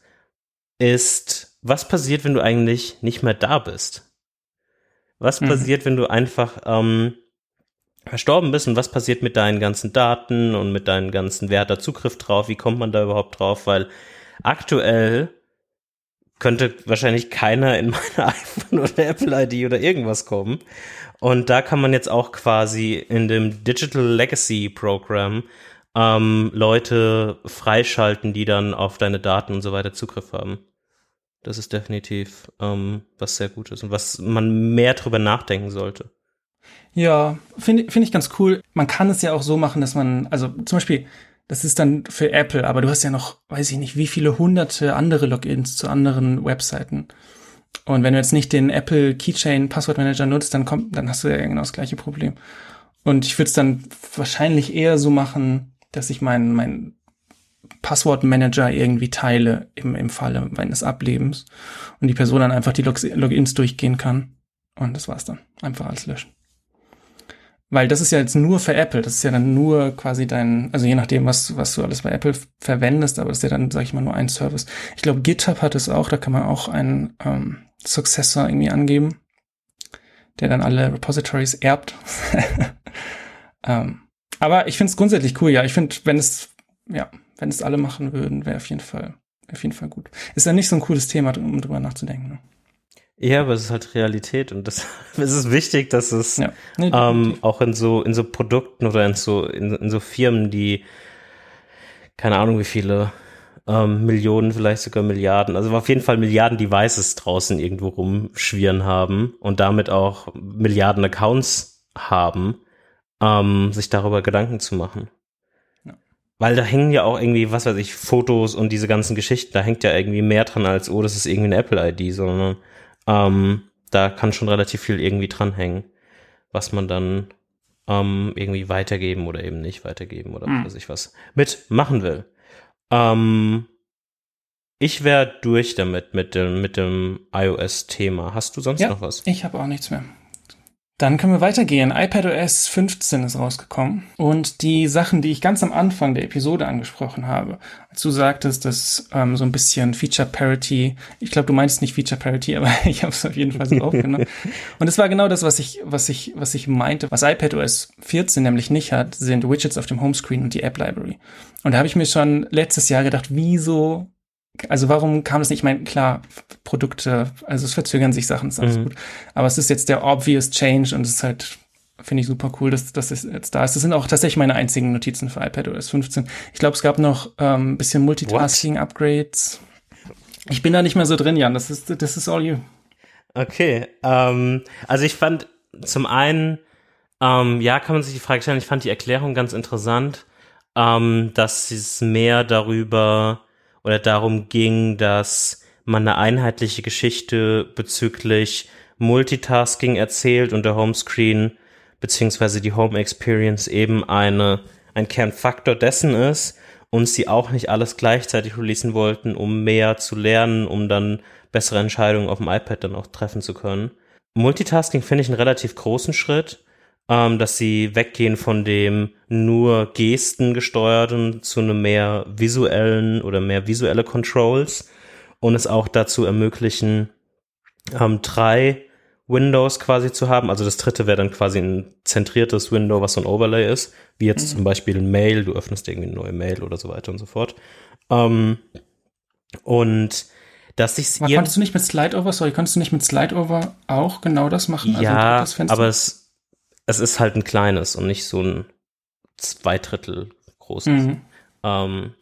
ist, was passiert, wenn du eigentlich nicht mehr da bist? Was mhm. passiert, wenn du einfach ähm, verstorben bist und was passiert mit deinen ganzen Daten und mit deinen ganzen, wer hat da Zugriff drauf, wie kommt man da überhaupt drauf, weil aktuell könnte wahrscheinlich keiner in meine iPhone oder Apple ID oder irgendwas kommen. Und da kann man jetzt auch quasi in dem Digital Legacy Program ähm, Leute freischalten, die dann auf deine Daten und so weiter Zugriff haben. Das ist definitiv ähm, was sehr Gutes und was man mehr drüber nachdenken sollte. Ja, finde find ich ganz cool. Man kann es ja auch so machen, dass man, also zum Beispiel, das ist dann für Apple, aber du hast ja noch, weiß ich nicht, wie viele hunderte andere Logins zu anderen Webseiten. Und wenn du jetzt nicht den Apple Keychain Passwort Manager nutzt, dann kommt, dann hast du ja genau das gleiche Problem. Und ich würde es dann wahrscheinlich eher so machen, dass ich meinen mein Passwortmanager irgendwie teile im, im Falle meines Ablebens und die Person dann einfach die Log Logins durchgehen kann. Und das war's dann. Einfach alles löschen. Weil das ist ja jetzt nur für Apple, das ist ja dann nur quasi dein, also je nachdem, was, was du alles bei Apple verwendest, aber das ist ja dann, sag ich mal, nur ein Service. Ich glaube, GitHub hat es auch, da kann man auch einen ähm, Successor irgendwie angeben, der dann alle Repositories erbt. ähm, aber ich finde es grundsätzlich cool, ja. Ich finde, wenn es, ja, wenn es alle machen würden, wäre auf jeden Fall, auf jeden Fall gut. Ist ja nicht so ein cooles Thema, um drüber nachzudenken. Ne? Ja, aber es ist halt Realität und das, es ist wichtig, dass es ja. nee, ähm, auch in so in so Produkten oder in so in, in so Firmen, die keine Ahnung wie viele ähm, Millionen, vielleicht sogar Milliarden, also auf jeden Fall Milliarden Devices draußen irgendwo rumschwirren haben und damit auch Milliarden Accounts haben, ähm, sich darüber Gedanken zu machen. Weil da hängen ja auch irgendwie, was weiß ich, Fotos und diese ganzen Geschichten, da hängt ja irgendwie mehr dran als, oh, das ist irgendwie eine Apple-ID, sondern ähm, da kann schon relativ viel irgendwie dranhängen, was man dann ähm, irgendwie weitergeben oder eben nicht weitergeben oder mhm. was weiß ich was mitmachen will. Ähm, ich wäre durch damit, mit dem, mit dem iOS-Thema. Hast du sonst ja, noch was? Ich habe auch nichts mehr. Dann können wir weitergehen. iPadOS 15 ist rausgekommen und die Sachen, die ich ganz am Anfang der Episode angesprochen habe, als du sagtest, dass ähm, so ein bisschen Feature Parity, ich glaube, du meinst nicht Feature Parity, aber ich habe es auf jeden Fall so aufgenommen. und es war genau das, was ich, was ich, was ich meinte. Was iPadOS 14 nämlich nicht hat, sind Widgets auf dem Homescreen und die App Library. Und da habe ich mir schon letztes Jahr gedacht, wieso also warum kam es nicht? Ich meine, klar, Produkte, also es verzögern sich Sachen, ist alles mhm. gut. Aber es ist jetzt der obvious change und es ist halt, finde ich super cool, dass, dass es jetzt da ist. Das sind auch tatsächlich meine einzigen Notizen für iPad OS 15. Ich glaube, es gab noch ähm, ein bisschen Multitasking-Upgrades. Ich bin da nicht mehr so drin, Jan. Das ist, das ist all you. Okay. Ähm, also ich fand zum einen, ähm, ja, kann man sich die Frage stellen, ich fand die Erklärung ganz interessant, ähm, dass es mehr darüber oder darum ging, dass man eine einheitliche Geschichte bezüglich Multitasking erzählt und der Homescreen beziehungsweise die Home Experience eben eine, ein Kernfaktor dessen ist und sie auch nicht alles gleichzeitig releasen wollten, um mehr zu lernen, um dann bessere Entscheidungen auf dem iPad dann auch treffen zu können. Multitasking finde ich einen relativ großen Schritt ähm, dass sie weggehen von dem nur Gesten gesteuerten zu einem mehr visuellen oder mehr visuelle Controls und es auch dazu ermöglichen, ähm, drei Windows quasi zu haben. Also das dritte wäre dann quasi ein zentriertes Window, was so ein Overlay ist, wie jetzt mhm. zum Beispiel ein Mail, du öffnest irgendwie eine neue Mail oder so weiter und so fort. Ähm, und dass ich konntest du nicht mit Slideover, sorry, konntest du nicht mit Slideover auch genau das machen? Also ja, aber es es ist halt ein kleines und nicht so ein zwei Drittel großes. Mhm. Ähm,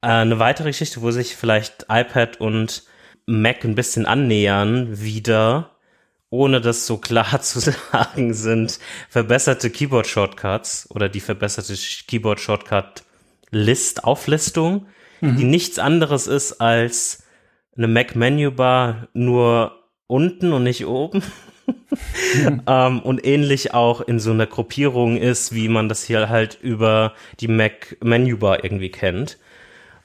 äh, eine weitere Geschichte, wo sich vielleicht iPad und Mac ein bisschen annähern wieder ohne das so klar zu sagen, sind verbesserte Keyboard-Shortcuts oder die verbesserte Keyboard-Shortcut-List, Auflistung, die nichts anderes ist als eine Mac-Menu-Bar nur unten und nicht oben. ähm, und ähnlich auch in so einer Gruppierung ist, wie man das hier halt über die Mac-Menu-Bar irgendwie kennt.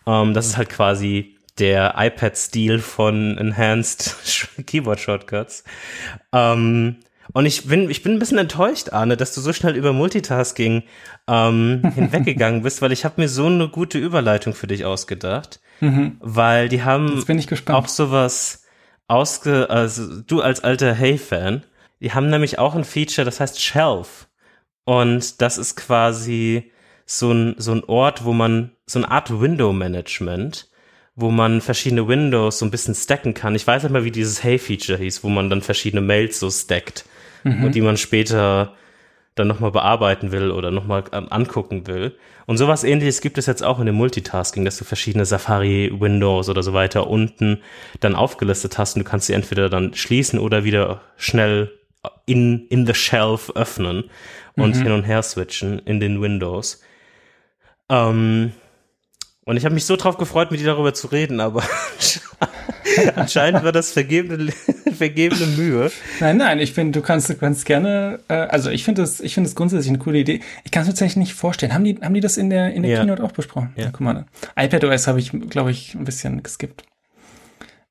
Ähm, das ist halt quasi der iPad-Stil von Enhanced Keyboard Shortcuts. Ähm, und ich bin, ich bin ein bisschen enttäuscht, Arne, dass du so schnell über Multitasking ähm, hinweggegangen bist, weil ich habe mir so eine gute Überleitung für dich ausgedacht. Mhm. Weil die haben auch sowas ausge, also du als alter Hey-Fan, die haben nämlich auch ein Feature, das heißt Shelf. Und das ist quasi so ein, so ein Ort, wo man, so eine Art Window-Management, wo man verschiedene Windows so ein bisschen stacken kann. Ich weiß nicht mehr, wie dieses Hey-Feature hieß, wo man dann verschiedene Mails so stackt mhm. und die man später dann nochmal bearbeiten will oder nochmal angucken will. Und sowas ähnliches gibt es jetzt auch in dem Multitasking, dass du verschiedene Safari-Windows oder so weiter unten dann aufgelistet hast und du kannst sie entweder dann schließen oder wieder schnell in, in the shelf öffnen und mhm. hin und her switchen in den Windows. Ähm, und ich habe mich so drauf gefreut, mit dir darüber zu reden, aber anscheinend war das vergebene, vergebene Mühe. Nein, nein, ich finde, du kannst, du kannst gerne, äh, also ich finde das, ich finde das grundsätzlich eine coole Idee. Ich kann es mir tatsächlich nicht vorstellen. Haben die, haben die das in der, in der ja. Keynote auch besprochen? Ja. ja guck mal, iPadOS habe ich, glaube ich, ein bisschen geskippt.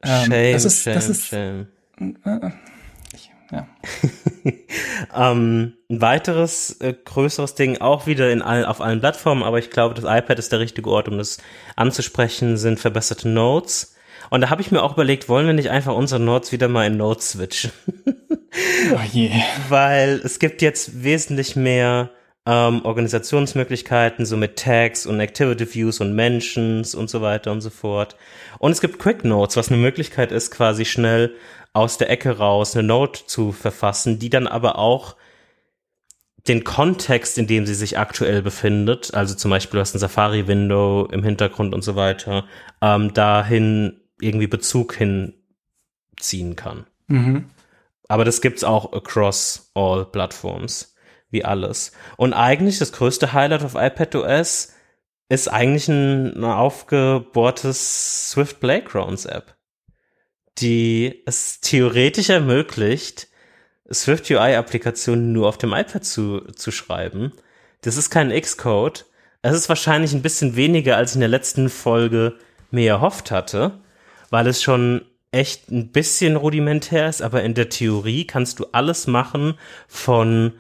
Ähm, shame, das ist, shame, das ist, shame. Äh, ja. ähm, ein weiteres äh, größeres Ding, auch wieder in allen, auf allen Plattformen, aber ich glaube, das iPad ist der richtige Ort, um das anzusprechen, sind verbesserte Notes. Und da habe ich mir auch überlegt, wollen wir nicht einfach unsere Notes wieder mal in Notes switchen? oh je. Weil es gibt jetzt wesentlich mehr ähm, Organisationsmöglichkeiten, so mit Tags und Activity Views und Mentions und so weiter und so fort. Und es gibt Quick Notes, was eine Möglichkeit ist, quasi schnell aus der Ecke raus eine Note zu verfassen, die dann aber auch den Kontext, in dem sie sich aktuell befindet, also zum Beispiel du hast ein Safari-Window im Hintergrund und so weiter, ähm, dahin irgendwie Bezug hinziehen kann. Mhm. Aber das gibt's auch across all Plattforms, wie alles. Und eigentlich das größte Highlight auf iPadOS ist eigentlich ein, ein aufgebohrtes Swift Playgrounds App die es theoretisch ermöglicht, Swift UI-Applikationen nur auf dem iPad zu, zu schreiben. Das ist kein Xcode. Es ist wahrscheinlich ein bisschen weniger, als ich in der letzten Folge mir erhofft hatte, weil es schon echt ein bisschen rudimentär ist, aber in der Theorie kannst du alles machen von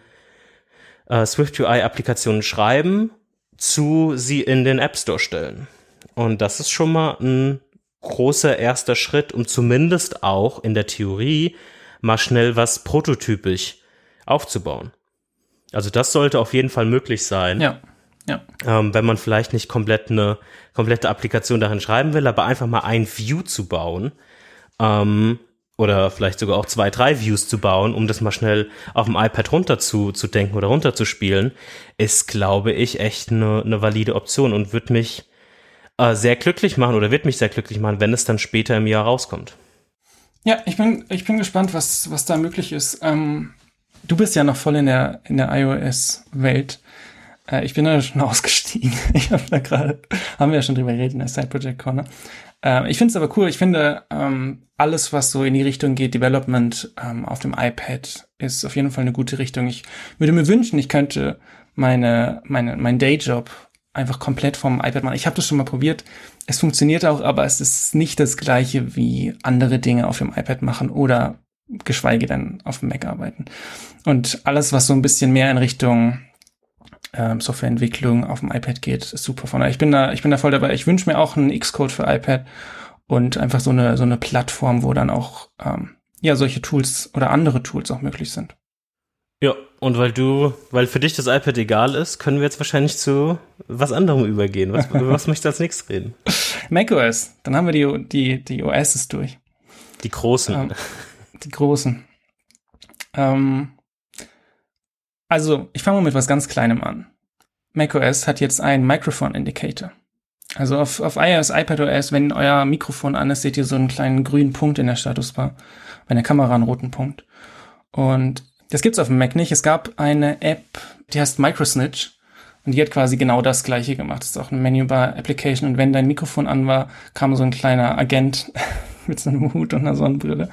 äh, Swift UI-Applikationen schreiben zu sie in den App Store stellen. Und das ist schon mal ein großer erster Schritt, um zumindest auch in der Theorie mal schnell was prototypisch aufzubauen. Also das sollte auf jeden Fall möglich sein. Ja. Ja. Ähm, wenn man vielleicht nicht komplett eine komplette Applikation darin schreiben will, aber einfach mal ein View zu bauen ähm, oder vielleicht sogar auch zwei, drei Views zu bauen, um das mal schnell auf dem iPad runter zu, zu denken oder runter zu spielen, ist, glaube ich, echt eine, eine valide Option und wird mich äh, sehr glücklich machen oder wird mich sehr glücklich machen, wenn es dann später im Jahr rauskommt. Ja, ich bin, ich bin gespannt, was, was da möglich ist. Ähm, du bist ja noch voll in der, in der iOS-Welt. Äh, ich bin da schon ausgestiegen. Ich habe da gerade, haben wir ja schon drüber geredet in der Side Project Corner. Äh, ich finde es aber cool. Ich finde, ähm, alles, was so in die Richtung geht, Development ähm, auf dem iPad, ist auf jeden Fall eine gute Richtung. Ich würde mir wünschen, ich könnte meine, meine, mein Dayjob einfach komplett vom iPad machen. Ich habe das schon mal probiert. Es funktioniert auch, aber es ist nicht das gleiche wie andere Dinge auf dem iPad machen oder geschweige denn auf dem Mac arbeiten. Und alles, was so ein bisschen mehr in Richtung ähm, Softwareentwicklung auf dem iPad geht, ist super von. Ich bin da, ich bin da voll dabei. Ich wünsche mir auch einen Xcode für iPad und einfach so eine so eine Plattform, wo dann auch ähm, ja solche Tools oder andere Tools auch möglich sind. Ja, und weil du, weil für dich das iPad egal ist, können wir jetzt wahrscheinlich zu was anderem übergehen. Was, über was möchtest du als nächstes reden? macOS. Dann haben wir die, die, die OSs durch. Die großen. Ähm, die großen. Ähm, also, ich fange mal mit was ganz Kleinem an. macOS hat jetzt einen Microphone Indicator. Also auf, auf iOS, iPadOS, wenn euer Mikrofon an ist, seht ihr so einen kleinen grünen Punkt in der Statusbar. Bei der Kamera einen roten Punkt. Und das gibt's auf dem Mac nicht. Es gab eine App, die heißt Microsnitch. Und die hat quasi genau das gleiche gemacht. Das ist auch eine Menübar-Application. Und wenn dein Mikrofon an war, kam so ein kleiner Agent mit so einem Hut und einer Sonnenbrille.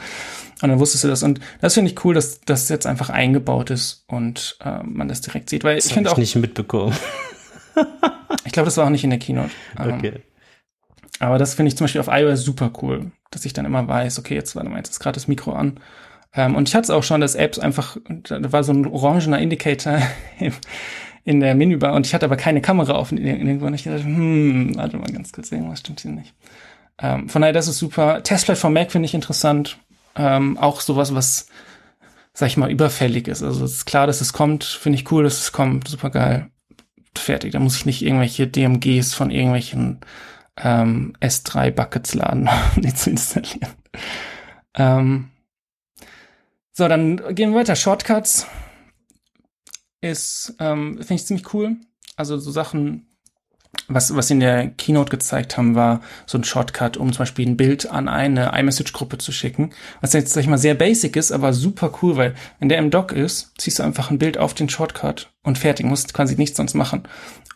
Und dann wusstest du das. Und das finde ich cool, dass das jetzt einfach eingebaut ist und äh, man das direkt sieht. Weil Das ich finde auch, nicht mitbekommen. ich glaube, das war auch nicht in der Keynote. Ähm, Okay. aber das finde ich zum Beispiel auf iOS super cool, dass ich dann immer weiß, okay, jetzt warte mal, jetzt ist gerade das Mikro an. Ähm, und ich hatte es auch schon, dass Apps einfach, da war so ein orangener Indicator in der Menübar und ich hatte aber keine Kamera auf irgendwo und ich dachte, hm, warte mal ganz kurz, irgendwas stimmt hier nicht. Ähm, von daher, das ist super. Testflight von Mac finde ich interessant. Ähm, auch sowas, was, sag ich mal, überfällig ist. Also es ist klar, dass es kommt, finde ich cool, dass es kommt, super geil. Fertig. Da muss ich nicht irgendwelche DMGs von irgendwelchen ähm, S3-Buckets laden, um die zu installieren. Ähm, so, dann gehen wir weiter. Shortcuts ist, ähm, finde ich ziemlich cool. Also so Sachen, was, was sie in der Keynote gezeigt haben, war so ein Shortcut, um zum Beispiel ein Bild an eine iMessage-Gruppe zu schicken. Was jetzt, sag ich mal, sehr basic ist, aber super cool, weil wenn der im Dock ist, ziehst du einfach ein Bild auf den Shortcut und fertig, musst quasi nichts sonst machen.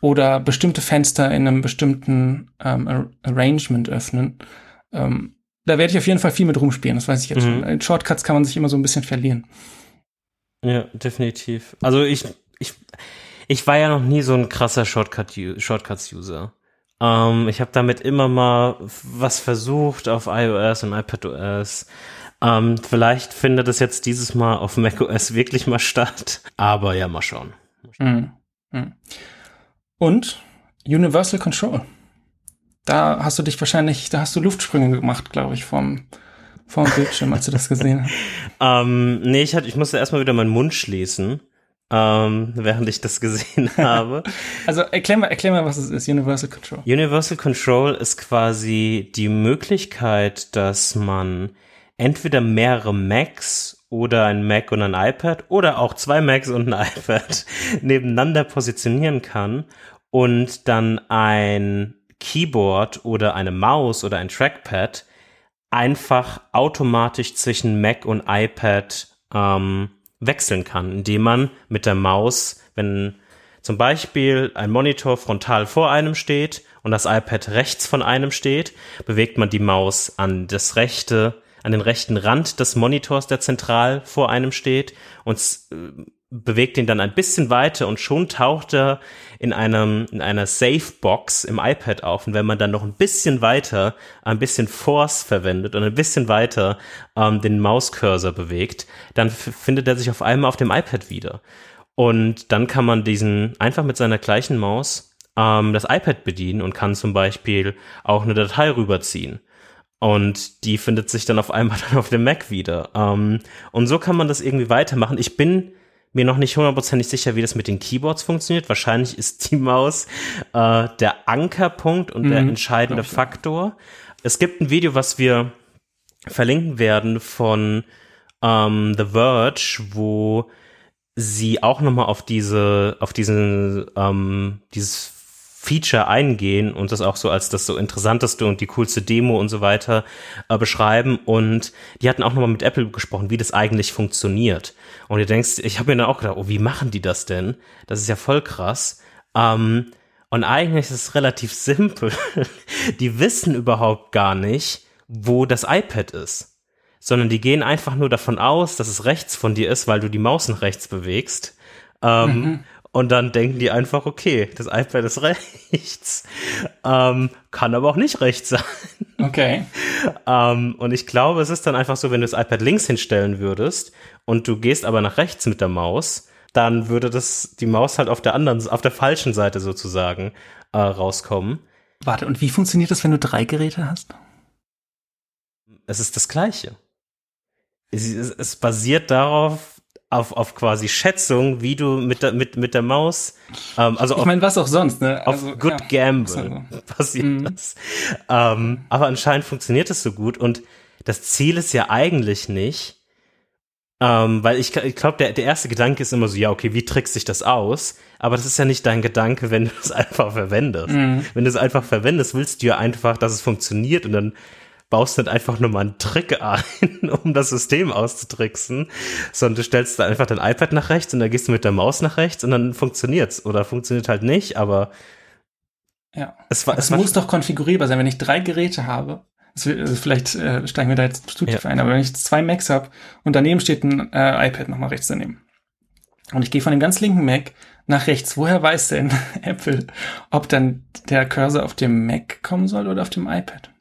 Oder bestimmte Fenster in einem bestimmten ähm, Ar- Arrangement öffnen. Ähm, da werde ich auf jeden Fall viel mit rumspielen, das weiß ich jetzt Mhm. schon. In Shortcuts kann man sich immer so ein bisschen verlieren. Ja, definitiv. Also ich, ich, war ja noch nie so ein krasser Shortcut, Shortcuts-User. Ähm, ich habe damit immer mal was versucht auf iOS und iPadOS. Ähm, vielleicht findet es jetzt dieses Mal auf macOS wirklich mal statt. Aber ja, mal schauen. Mhm. Mhm. Und Universal Control. Da hast du dich wahrscheinlich, da hast du Luftsprünge gemacht, glaube ich, vom, vom Bildschirm, als du das gesehen hast. Ähm, nee, ich, hatte, ich musste erstmal wieder meinen Mund schließen, ähm, während ich das gesehen habe. Also erklär mal, erklär mal, was es ist, Universal Control. Universal Control ist quasi die Möglichkeit, dass man entweder mehrere Macs oder ein Mac und ein iPad oder auch zwei Macs und ein iPad nebeneinander positionieren kann und dann ein Keyboard oder eine Maus oder ein Trackpad einfach automatisch zwischen Mac und iPad ähm, wechseln kann, indem man mit der Maus, wenn zum Beispiel ein Monitor frontal vor einem steht und das iPad rechts von einem steht, bewegt man die Maus an das rechte, an den rechten Rand des Monitors, der zentral vor einem steht und äh, bewegt ihn dann ein bisschen weiter und schon taucht er in einem, in einer Safe-Box im iPad auf. Und wenn man dann noch ein bisschen weiter, ein bisschen Force verwendet und ein bisschen weiter ähm, den Mauscursor bewegt, dann findet er sich auf einmal auf dem iPad wieder. Und dann kann man diesen einfach mit seiner gleichen Maus ähm, das iPad bedienen und kann zum Beispiel auch eine Datei rüberziehen. Und die findet sich dann auf einmal dann auf dem Mac wieder. Ähm, und so kann man das irgendwie weitermachen. Ich bin mir noch nicht hundertprozentig sicher, wie das mit den Keyboards funktioniert. Wahrscheinlich ist die Maus äh, der Ankerpunkt und der Mhm, entscheidende ich auch. Faktor. Es gibt ein Video, was wir verlinken werden von ähm, The Verge, wo sie auch nochmal auf diese, auf diesen, ähm, dieses Feature eingehen und das auch so als das so interessanteste und die coolste Demo und so weiter äh, beschreiben. Und die hatten auch nochmal mit Apple gesprochen, wie das eigentlich funktioniert. Und du denkst, ich habe mir dann auch gedacht, oh, wie machen die das denn? Das ist ja voll krass. Ähm, und eigentlich ist es relativ simpel. die wissen überhaupt gar nicht, wo das iPad ist sondern die gehen einfach nur davon aus, dass es rechts von dir ist, weil du die Maus nach rechts bewegst. Ähm, Und dann denken die einfach, okay, das iPad ist rechts, ähm, kann aber auch nicht rechts sein. Okay. Ähm, und ich glaube, es ist dann einfach so, wenn du das iPad links hinstellen würdest und du gehst aber nach rechts mit der Maus, dann würde das die Maus halt auf der anderen, auf der falschen Seite sozusagen äh, rauskommen. Warte, und wie funktioniert das, wenn du drei Geräte hast? Es ist das Gleiche. Es, es, es basiert darauf, auf, auf quasi Schätzung, wie du mit der, mit, mit der Maus, ähm, also Ich auf, meine, was auch sonst, ne? auf Also, Good ja. Gamble Also, passiert Mhm. das. Ähm, aber anscheinend funktioniert es so gut und das Ziel ist ja eigentlich nicht, ähm, weil ich, ich glaube, der, der erste Gedanke ist immer so, ja, okay, wie trickst sich das aus? Aber das ist ja nicht dein Gedanke, wenn du es einfach verwendest. Mhm. Wenn du es einfach verwendest, willst du ja einfach, dass es funktioniert und dann baust nicht einfach nur mal einen Trick ein, um das System auszutricksen, sondern du stellst da einfach dein iPad nach rechts und dann gehst du mit der Maus nach rechts und dann funktioniert's oder funktioniert halt nicht, aber ja. Es, war, es, es muss doch konfigurierbar sein, wenn ich drei Geräte habe. Also vielleicht äh, steigen wir da jetzt zu tief ja. ein, aber wenn ich zwei Macs habe und daneben steht ein äh, iPad nochmal rechts daneben und ich gehe von dem ganz linken Mac nach rechts, woher weiß denn Apple, ob dann der Cursor auf dem Mac kommen soll oder auf dem iPad?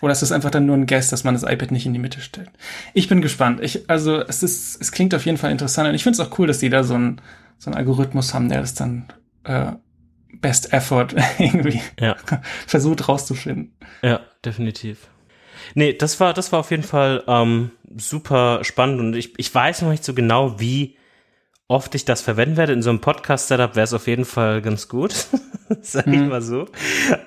Oder ist das einfach dann nur ein Guess, dass man das iPad nicht in die Mitte stellt? Ich bin gespannt. Ich, also es ist, es klingt auf jeden Fall interessant und ich finde es auch cool, dass die da so ein so einen Algorithmus haben, der das dann äh, Best Effort irgendwie ja. versucht rauszufinden. Ja, definitiv. Nee, das war, das war auf jeden Fall ähm, super spannend und ich, ich weiß noch nicht so genau, wie oft ich das verwenden werde. In so einem Podcast-Setup wäre es auf jeden Fall ganz gut, sag ich mhm. mal so.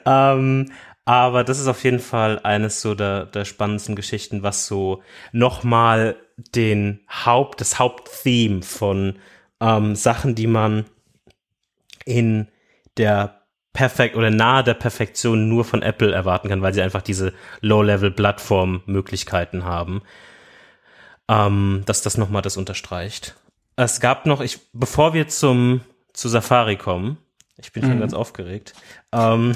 Ähm, aber das ist auf jeden Fall eines so der, der spannendsten Geschichten, was so nochmal den Haupt, das Haupttheme von ähm, Sachen, die man in der perfekt oder nahe der Perfektion nur von Apple erwarten kann, weil sie einfach diese Low-Level-Plattform-Möglichkeiten haben. Ähm, dass das nochmal das unterstreicht. Es gab noch, ich, bevor wir zum, zu Safari kommen, ich bin schon mhm. ganz aufgeregt. Ähm,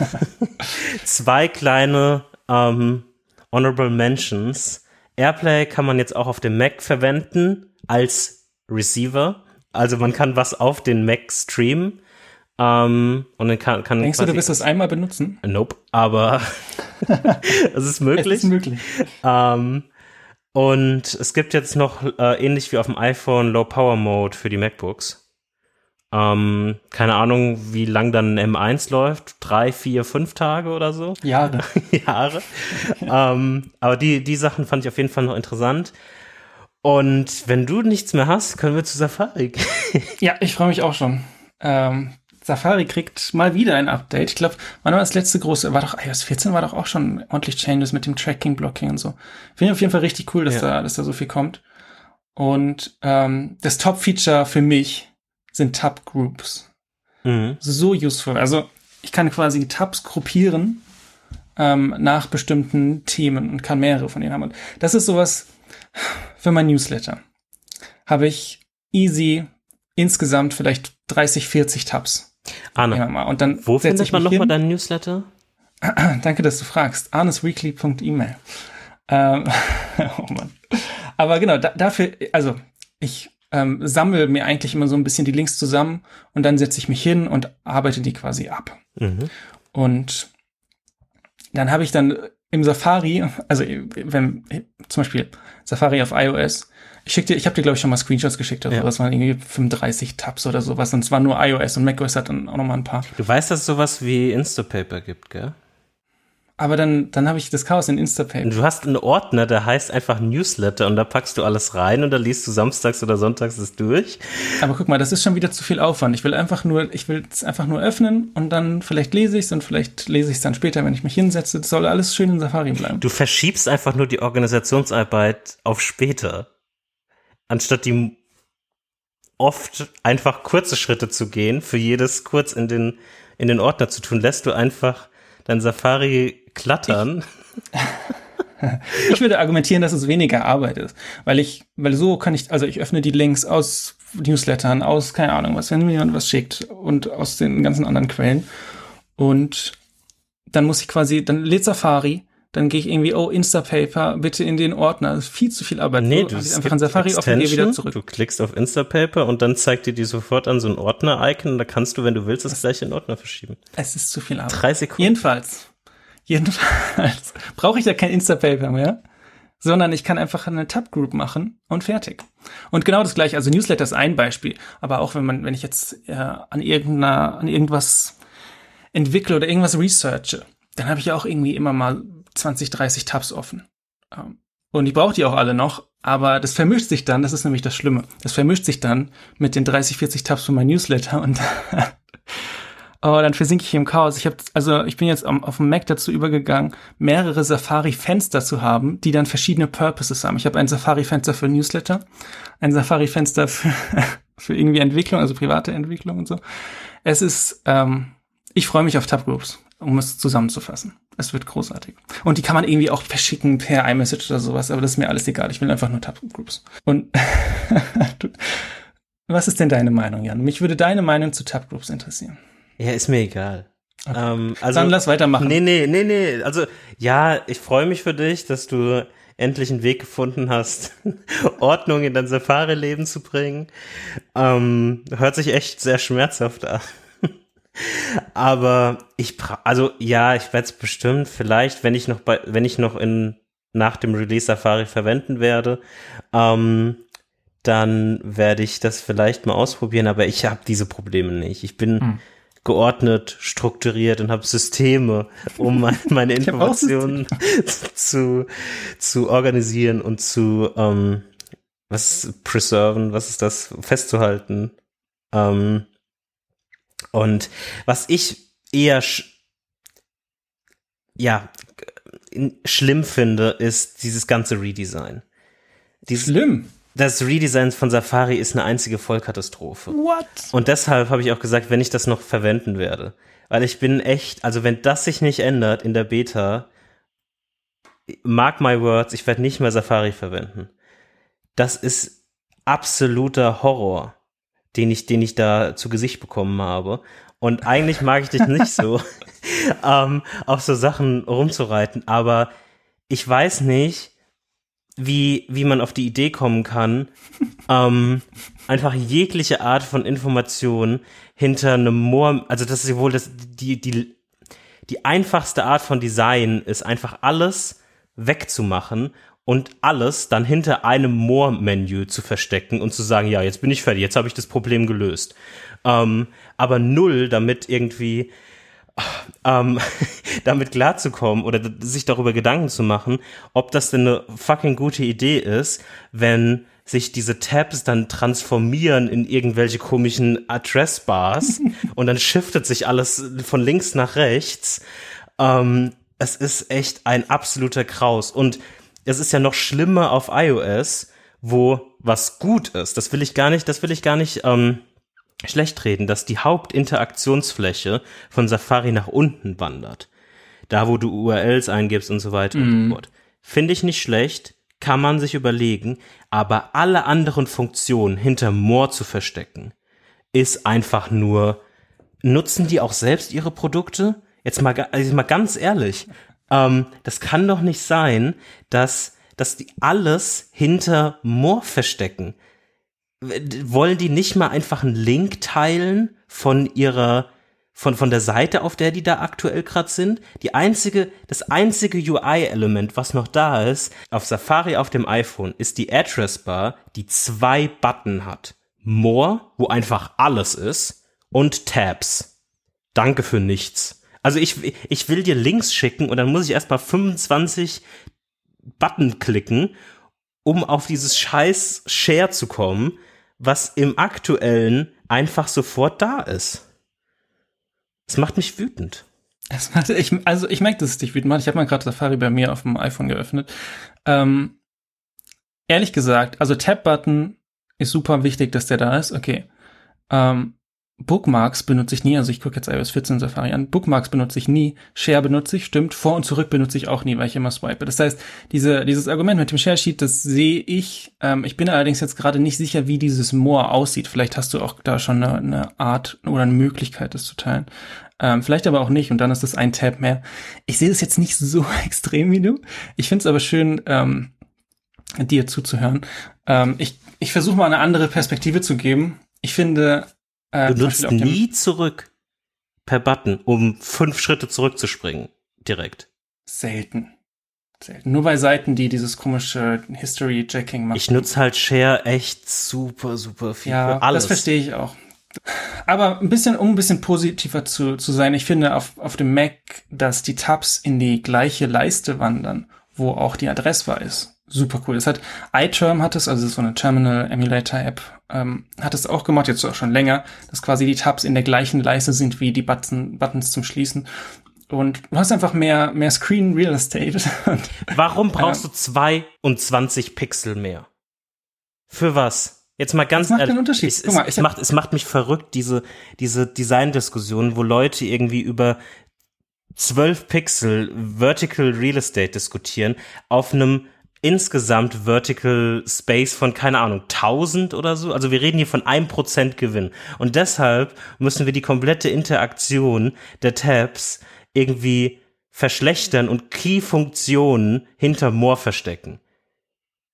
zwei kleine ähm, Honorable Mentions. Airplay kann man jetzt auch auf dem Mac verwenden als Receiver. Also man kann was auf den Mac streamen. Ähm, und dann kann, kann Denkst du, du wirst das einmal benutzen? Nope, aber es ist möglich. Es ist möglich. Ähm, und es gibt jetzt noch, äh, ähnlich wie auf dem iPhone, Low Power Mode für die MacBooks. Ähm, keine Ahnung, wie lang dann M1 läuft. Drei, vier, fünf Tage oder so. Jahre. Jahre. ähm, aber die, die Sachen fand ich auf jeden Fall noch interessant. Und wenn du nichts mehr hast, können wir zu Safari gehen. ja, ich freue mich auch schon. Ähm, Safari kriegt mal wieder ein Update. Ich glaube, wann war das letzte große? War doch iOS 14 war doch auch schon ordentlich Changes mit dem Tracking, Blocking und so. Finde ich auf jeden Fall richtig cool, dass ja. da, dass da so viel kommt. Und ähm, das Top-Feature für mich sind Tab-Groups. Mhm. So useful. Also ich kann quasi Tabs gruppieren ähm, nach bestimmten Themen und kann mehrere von denen haben. Und das ist sowas für mein Newsletter. Habe ich easy insgesamt vielleicht 30, 40 Tabs. Arne, und dann wo findet man nochmal deinen Newsletter? Danke, dass du fragst. arnesweekly.email. Ähm, oh Mann. Aber genau, da, dafür, also ich ähm, sammle mir eigentlich immer so ein bisschen die Links zusammen und dann setze ich mich hin und arbeite die quasi ab. Mhm. Und dann habe ich dann im Safari, also wenn zum Beispiel Safari auf iOS, ich schick dir, ich habe dir glaube ich schon mal Screenshots geschickt, also ja. das waren irgendwie 35 Tabs oder sowas und es war nur iOS und macOS hat dann auch noch mal ein paar. Du weißt, dass es sowas wie Instapaper gibt, gell? Aber dann, dann habe ich das Chaos in Instapaper. Du hast einen Ordner, der heißt einfach Newsletter und da packst du alles rein und da liest du samstags oder sonntags es durch. Aber guck mal, das ist schon wieder zu viel Aufwand. Ich will einfach nur, ich will es einfach nur öffnen und dann vielleicht lese ich es und vielleicht lese ich es dann später, wenn ich mich hinsetze. Das soll alles schön in Safari bleiben. Du verschiebst einfach nur die Organisationsarbeit auf später. Anstatt die oft einfach kurze Schritte zu gehen, für jedes kurz in den, in den Ordner zu tun, lässt du einfach dein Safari klattern. Ich, ich würde argumentieren, dass es weniger Arbeit ist, weil ich, weil so kann ich, also ich öffne die Links aus Newslettern, aus, keine Ahnung was, wenn mir jemand was schickt und aus den ganzen anderen Quellen und dann muss ich quasi, dann lädt Safari, dann gehe ich irgendwie, oh, Instapaper, bitte in den Ordner. Das ist viel zu viel Arbeit. Nee, du einfach an Safari offen und gehe wieder zurück. Du klickst auf Instapaper und dann zeigt dir die sofort an so ein Ordner-Icon da kannst du, wenn du willst, das gleiche in Ordner verschieben. Es ist zu viel Arbeit. Drei Sekunden. Jedenfalls. Jedenfalls brauche ich da kein Instapaper mehr, sondern ich kann einfach eine Tab-Group machen und fertig. Und genau das gleiche, also Newsletter ist ein Beispiel, aber auch wenn man, wenn ich jetzt äh, an irgendeiner, an irgendwas entwickle oder irgendwas researche, dann habe ich ja auch irgendwie immer mal 20, 30 Tabs offen. Ähm, und ich brauche die auch alle noch, aber das vermischt sich dann, das ist nämlich das Schlimme. Das vermischt sich dann mit den 30, 40 Tabs von meinem Newsletter und oh, dann versinke ich im Chaos. Ich habe also ich bin jetzt auf dem Mac dazu übergegangen, mehrere Safari-Fenster zu haben, die dann verschiedene Purposes haben. Ich habe ein Safari-Fenster für Newsletter, ein Safari-Fenster für, für irgendwie Entwicklung, also private Entwicklung und so. Es ist, ähm, ich freue mich auf Tab-Groups. um es zusammenzufassen. Es wird großartig. Und die kann man irgendwie auch verschicken per iMessage oder sowas, aber das ist mir alles egal. Ich will einfach nur Tab-Groups. Und was ist denn deine Meinung, Jan? Mich würde deine Meinung zu Tab-Groups interessieren. Ja, ist mir egal. Okay. Ähm, also, Dann lass weitermachen. Nee, nee, nee, nee. Also, ja, ich freue mich für dich, dass du endlich einen Weg gefunden hast, Ordnung in dein Safari-Leben zu bringen. Ähm, hört sich echt sehr schmerzhaft an. Aber ich, also ja, ich werde es bestimmt vielleicht, wenn ich noch bei, wenn ich noch in nach dem Release Safari verwenden werde, ähm, dann werde ich das vielleicht mal ausprobieren. Aber ich habe diese Probleme nicht. Ich bin hm geordnet, strukturiert und habe Systeme, um meine, meine Informationen zu, zu organisieren und zu ähm, was preserven, was ist das, festzuhalten. Ähm, und was ich eher ja schlimm finde, ist dieses ganze Redesign. Dieses, Schlimm das Redesign von Safari ist eine einzige Vollkatastrophe. What? Und deshalb habe ich auch gesagt, wenn ich das noch verwenden werde. Weil ich bin echt, also wenn das sich nicht ändert in der Beta, mark my words, ich werde nicht mehr Safari verwenden. Das ist absoluter Horror, den ich, den ich da zu Gesicht bekommen habe. Und eigentlich mag ich dich nicht so, ähm, auf so Sachen rumzureiten, aber ich weiß nicht, wie, wie man auf die Idee kommen kann, ähm, einfach jegliche Art von Information hinter einem Moor, also das ist wohl das, die, die, die einfachste Art von Design ist einfach alles wegzumachen und alles dann hinter einem More-Menü zu verstecken und zu sagen, ja, jetzt bin ich fertig, jetzt habe ich das Problem gelöst. Ähm, aber null damit irgendwie ähm, damit klarzukommen oder sich darüber Gedanken zu machen, ob das denn eine fucking gute Idee ist, wenn sich diese Tabs dann transformieren in irgendwelche komischen Addressbars und dann shiftet sich alles von links nach rechts. Ähm, es ist echt ein absoluter Kraus und es ist ja noch schlimmer auf iOS, wo was gut ist. Das will ich gar nicht, das will ich gar nicht ähm, schlecht reden, dass die Hauptinteraktionsfläche von Safari nach unten wandert. Da, wo du URLs eingibst und so weiter mm. und so mhm. fort. Finde ich nicht schlecht, kann man sich überlegen, aber alle anderen Funktionen hinter More zu verstecken, ist einfach nur, nutzen die auch selbst ihre Produkte? Jetzt mal, also mal ganz ehrlich, ähm, das kann doch nicht sein, dass, dass die alles hinter More verstecken wollen die nicht mal einfach einen Link teilen von ihrer von von der Seite, auf der die da aktuell gerade sind? Die einzige das einzige UI-Element, was noch da ist auf Safari auf dem iPhone, ist die Address Bar, die zwei Button hat. More, wo einfach alles ist und Tabs. Danke für nichts. Also ich ich will dir Links schicken und dann muss ich erstmal 25 Button klicken, um auf dieses scheiß Share zu kommen was im aktuellen einfach sofort da ist. Das macht mich wütend. Macht, ich, also ich merke, dass es dich wütend macht. Ich habe mal gerade Safari bei mir auf dem iPhone geöffnet. Ähm, ehrlich gesagt, also Tab-Button ist super wichtig, dass der da ist. Okay. Ähm, Bookmarks benutze ich nie, also ich gucke jetzt iOS 14 Safari an. Bookmarks benutze ich nie, Share benutze ich, stimmt, vor und zurück benutze ich auch nie, weil ich immer swipe. Das heißt, diese, dieses Argument mit dem Share Sheet, das sehe ich. Ähm, ich bin allerdings jetzt gerade nicht sicher, wie dieses More aussieht. Vielleicht hast du auch da schon eine, eine Art oder eine Möglichkeit, das zu teilen. Ähm, vielleicht aber auch nicht und dann ist das ein Tab mehr. Ich sehe das jetzt nicht so extrem wie du. Ich finde es aber schön, ähm, dir zuzuhören. Ähm, ich ich versuche mal eine andere Perspektive zu geben. Ich finde, äh, du nutzt nie zurück per Button, um fünf Schritte zurückzuspringen. Direkt. Selten. Selten. Nur bei Seiten, die dieses komische History-Jacking machen. Ich nutze halt Share echt super, super viel ja, für alles. Das verstehe ich auch. Aber ein bisschen, um ein bisschen positiver zu, zu sein, ich finde auf, auf dem Mac, dass die Tabs in die gleiche Leiste wandern, wo auch die Adressbar ist super cool. Das hat iTerm hat es, also so eine Terminal Emulator App, ähm, hat es auch gemacht, jetzt auch schon länger, dass quasi die Tabs in der gleichen Leiste sind wie die Button, Buttons zum Schließen. Und du hast einfach mehr, mehr Screen Real Estate. Warum brauchst äh, du 22 Pixel mehr? Für was? Jetzt mal ganz das macht den Unterschied. Es, es, mal, es macht, es macht mich verrückt, diese, diese Design-Diskussion, wo Leute irgendwie über 12 Pixel Vertical Real Estate diskutieren auf einem insgesamt Vertical Space von, keine Ahnung, 1000 oder so. Also wir reden hier von einem Prozent Gewinn. Und deshalb müssen wir die komplette Interaktion der Tabs irgendwie verschlechtern und Key-Funktionen hinter More verstecken.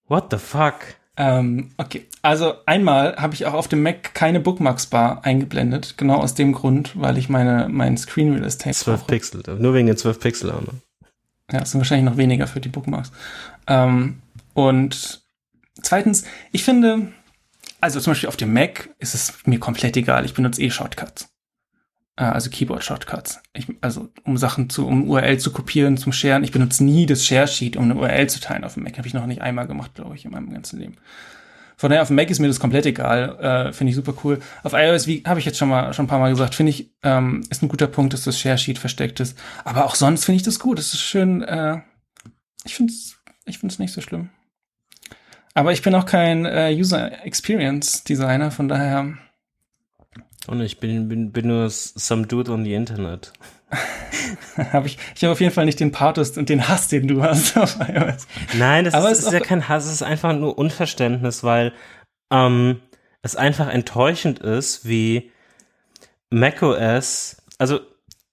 What the fuck? Ähm, okay, also einmal habe ich auch auf dem Mac keine Bookmarks-Bar eingeblendet, genau aus dem Grund, weil ich meine mein Screen Real Estate 12 brauche. Pixel, nur wegen den 12 Pixel auch noch. Ja, es sind wahrscheinlich noch weniger für die Bookmarks. Ähm, und zweitens, ich finde, also zum Beispiel auf dem Mac ist es mir komplett egal. Ich benutze eh Shortcuts. Äh, also Keyboard-Shortcuts. also um Sachen zu, um URL zu kopieren, zum Sharen. Ich benutze nie das Share-Sheet, um eine URL zu teilen auf dem Mac. Habe ich noch nicht einmal gemacht, glaube ich, in meinem ganzen Leben. Von daher auf dem Mac ist mir das komplett egal. Äh, finde ich super cool. Auf iOS, wie habe ich jetzt schon mal schon ein paar Mal gesagt, finde ich, ähm, ist ein guter Punkt, dass das Share-Sheet versteckt ist. Aber auch sonst finde ich das gut. Das ist schön, äh, ich finde es ich find's nicht so schlimm. Aber ich bin auch kein äh, User Experience Designer, von daher. Und ich bin, bin, bin nur some dude on the Internet. habe ich, ich habe auf jeden Fall nicht den Pathos und den Hass, den du hast auf iOS. Nein, das Aber ist, ist ja kein Hass, es ist einfach nur Unverständnis, weil ähm, es einfach enttäuschend ist, wie macOS, also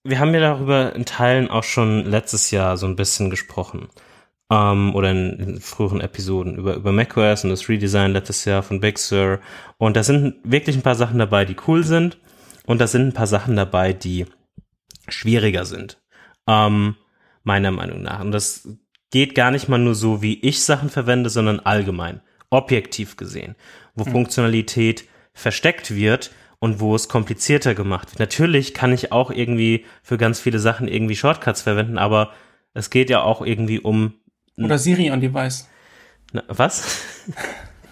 wir haben ja darüber in Teilen auch schon letztes Jahr so ein bisschen gesprochen ähm, oder in, in, früheren Episoden über, über macOS und das Redesign letztes Jahr von Big Sur. Und da sind wirklich ein paar Sachen dabei, die cool sind. Und da sind ein paar Sachen dabei, die schwieriger sind. Ähm, meiner Meinung nach. Und das geht gar nicht mal nur so, wie ich Sachen verwende, sondern allgemein, objektiv gesehen, wo hm. Funktionalität versteckt wird und wo es komplizierter gemacht wird. Natürlich kann ich auch irgendwie für ganz viele Sachen irgendwie Shortcuts verwenden, aber es geht ja auch irgendwie um oder Siri on Device. Na, was?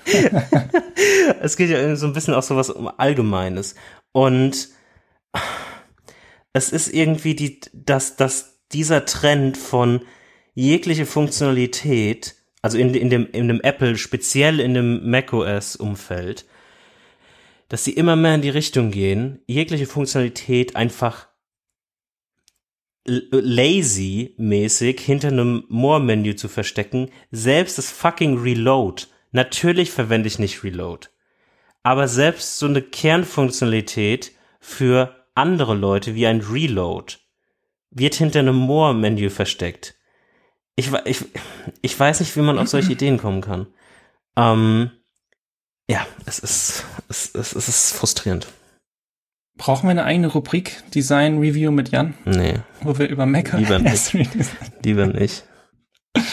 es geht ja so ein bisschen auch so was um Allgemeines. Und es ist irgendwie die, dass, dass dieser Trend von jegliche Funktionalität, also in, in, dem, in dem Apple, speziell in dem macOS-Umfeld, dass sie immer mehr in die Richtung gehen, jegliche Funktionalität einfach lazy-mäßig hinter einem More-Menü zu verstecken, selbst das fucking Reload. Natürlich verwende ich nicht Reload. Aber selbst so eine Kernfunktionalität für andere Leute wie ein Reload wird hinter einem More-Menü versteckt. Ich, ich, ich weiß nicht, wie man auf solche Ideen kommen kann. Ähm, ja, es ist, es, es, es ist frustrierend. Brauchen wir eine eigene Rubrik Design Review mit Jan? Nee. Wo wir über Mac Lieber nicht. Lieber nicht.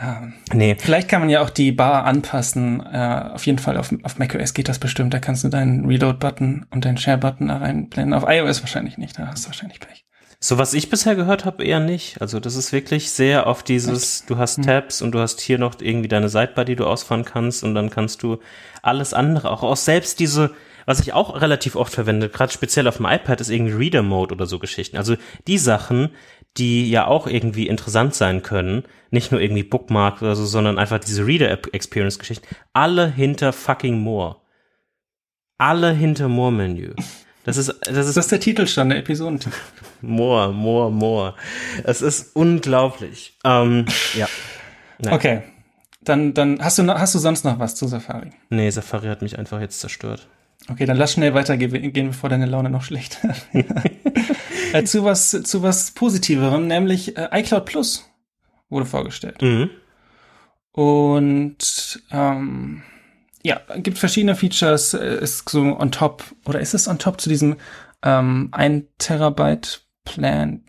Ähm, nee. Vielleicht kann man ja auch die Bar anpassen. Äh, auf jeden Fall auf, auf macOS geht das bestimmt. Da kannst du deinen Reload-Button und deinen Share-Button da reinblenden. Auf iOS wahrscheinlich nicht. Da hast du wahrscheinlich Pech. So was ich bisher gehört habe, eher nicht. Also das ist wirklich sehr auf dieses, du hast hm. Tabs und du hast hier noch irgendwie deine Sidebar, die du ausfahren kannst und dann kannst du alles andere, auch, auch selbst diese was ich auch relativ oft verwende, gerade speziell auf dem iPad, ist irgendwie Reader Mode oder so Geschichten. Also die Sachen, die ja auch irgendwie interessant sein können, nicht nur irgendwie Bookmark oder so, sondern einfach diese Reader Experience Geschichten, alle hinter fucking More. Alle hinter More Menü. Das ist, das ist, das ist der Titelstand der Episode. more, more, more. Es ist unglaublich. Ähm, ja. Nein. Okay. Dann, dann hast du, hast du sonst noch was zu Safari? Nee, Safari hat mich einfach jetzt zerstört. Okay, dann lass schnell weitergehen, bevor deine Laune noch schlecht äh, zu was zu was Positiverem, nämlich äh, iCloud Plus wurde vorgestellt. Mhm. Und ähm, ja, gibt verschiedene Features, äh, ist so on top, oder ist es on top zu diesem ähm, 1 Terabyte Plan?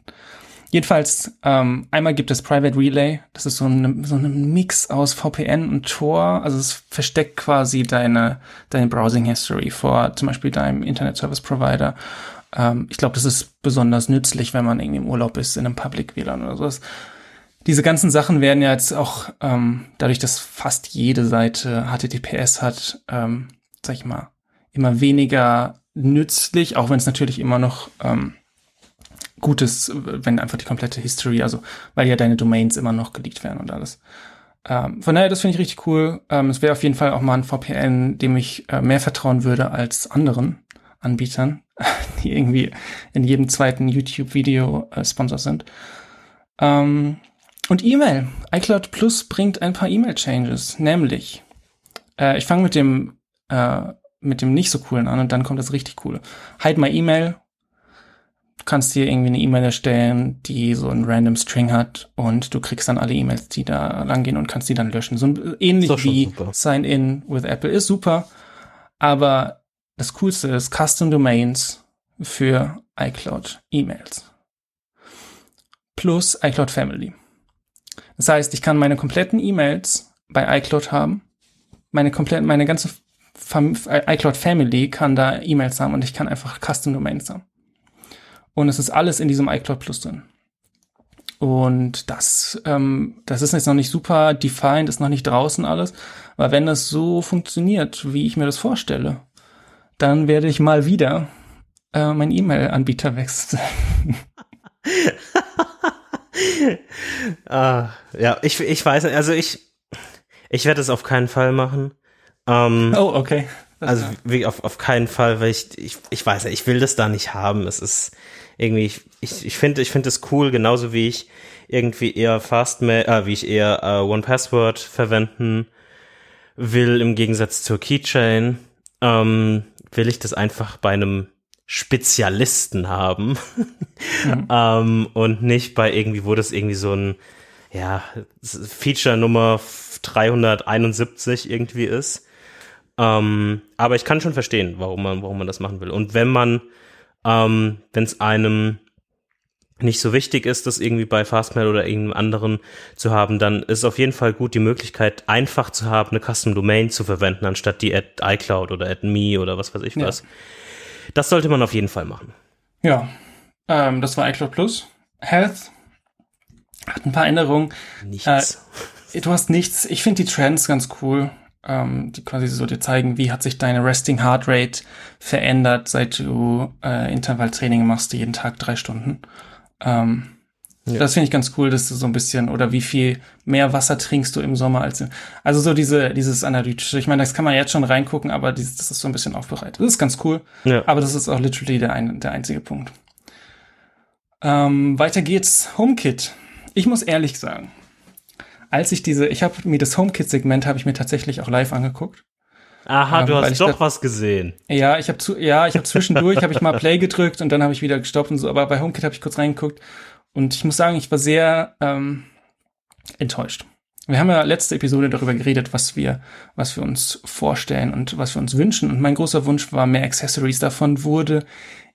Jedenfalls, ähm, einmal gibt es Private Relay. Das ist so ein so ein Mix aus VPN und Tor. Also es versteckt quasi deine, deine Browsing History vor zum Beispiel deinem Internet Service Provider. Ähm, ich glaube, das ist besonders nützlich, wenn man irgendwie im Urlaub ist, in einem Public WLAN oder sowas. Diese ganzen Sachen werden ja jetzt auch, ähm, dadurch, dass fast jede Seite HTTPS hat, ähm, sag ich mal, immer weniger nützlich, auch wenn es natürlich immer noch ähm, Gutes, wenn einfach die komplette History, also weil ja deine Domains immer noch geleakt werden und alles. Ähm, von daher, das finde ich richtig cool. Ähm, es wäre auf jeden Fall auch mal ein VPN, dem ich äh, mehr vertrauen würde als anderen. Anbietern, die irgendwie in jedem zweiten YouTube-Video äh, Sponsor sind. Ähm, und E-Mail. iCloud Plus bringt ein paar E-Mail-Changes, nämlich, äh, ich fange mit dem äh, mit dem nicht so coolen an und dann kommt das richtig coole. Hide my E-Mail. Du kannst dir irgendwie eine E-Mail erstellen, die so einen random String hat und du kriegst dann alle E-Mails, die da langgehen und kannst die dann löschen. So ähnlich wie. Sign in with Apple ist super. Aber das coolste ist Custom Domains für iCloud E-Mails. Plus iCloud Family. Das heißt, ich kann meine kompletten E-Mails bei iCloud haben. Meine kompletten, meine ganze Fam iCloud Family kann da E-Mails haben und ich kann einfach Custom Domains haben. Und es ist alles in diesem iCloud Plus drin. Und das, ähm, das ist jetzt noch nicht super defined, ist noch nicht draußen alles. Aber wenn das so funktioniert, wie ich mir das vorstelle, dann werde ich mal wieder äh, mein E-Mail-Anbieter wechseln. ah, ja, ich, ich weiß, also ich, ich werde es auf keinen Fall machen. Ähm, oh, okay. Das also auf, auf keinen Fall, weil ich, ich, ich weiß ja, ich will das da nicht haben. Es ist irgendwie, ich, ich, ich finde ich finde es cool, genauso wie ich irgendwie eher Fastmail, äh, wie ich eher äh, One Password verwenden will, im Gegensatz zur Keychain, ähm, will ich das einfach bei einem Spezialisten haben mhm. ähm, und nicht bei irgendwie, wo das irgendwie so ein ja, Feature Nummer 371 irgendwie ist. Ähm, aber ich kann schon verstehen, warum man, warum man das machen will. Und wenn man, ähm, wenn es einem nicht so wichtig ist, das irgendwie bei Fastmail oder irgendeinem anderen zu haben, dann ist auf jeden Fall gut, die Möglichkeit einfach zu haben, eine Custom Domain zu verwenden, anstatt die at iCloud oder at me oder was weiß ich was. Ja. Das sollte man auf jeden Fall machen. Ja, ähm, das war iCloud Plus. Health hat ein paar Änderungen. Nichts. Äh, du hast nichts. Ich finde die Trends ganz cool, ähm, die quasi so dir zeigen, wie hat sich deine Resting Heart Rate verändert, seit du äh, Intervalltraining machst, jeden Tag drei Stunden. Ähm, ja. Das finde ich ganz cool, dass du so ein bisschen, oder wie viel mehr Wasser trinkst du im Sommer als im, also so diese, dieses analytische, ich meine, das kann man jetzt schon reingucken, aber dieses, das ist so ein bisschen aufbereitet. Das ist ganz cool. Ja. Aber das ist auch literally der, ein, der einzige Punkt. Ähm, weiter geht's. HomeKit. Ich muss ehrlich sagen, als ich diese, ich habe mir das HomeKit-Segment habe ich mir tatsächlich auch live angeguckt. Aha, ähm, du hast doch da, was gesehen. Ja, ich habe zu, ja, ich habe zwischendurch habe ich mal Play gedrückt und dann habe ich wieder gestoppt und so. Aber bei HomeKit habe ich kurz reingeguckt und ich muss sagen, ich war sehr ähm, enttäuscht. Wir haben ja letzte Episode darüber geredet, was wir, was wir uns vorstellen und was wir uns wünschen. Und mein großer Wunsch war mehr Accessories. Davon wurde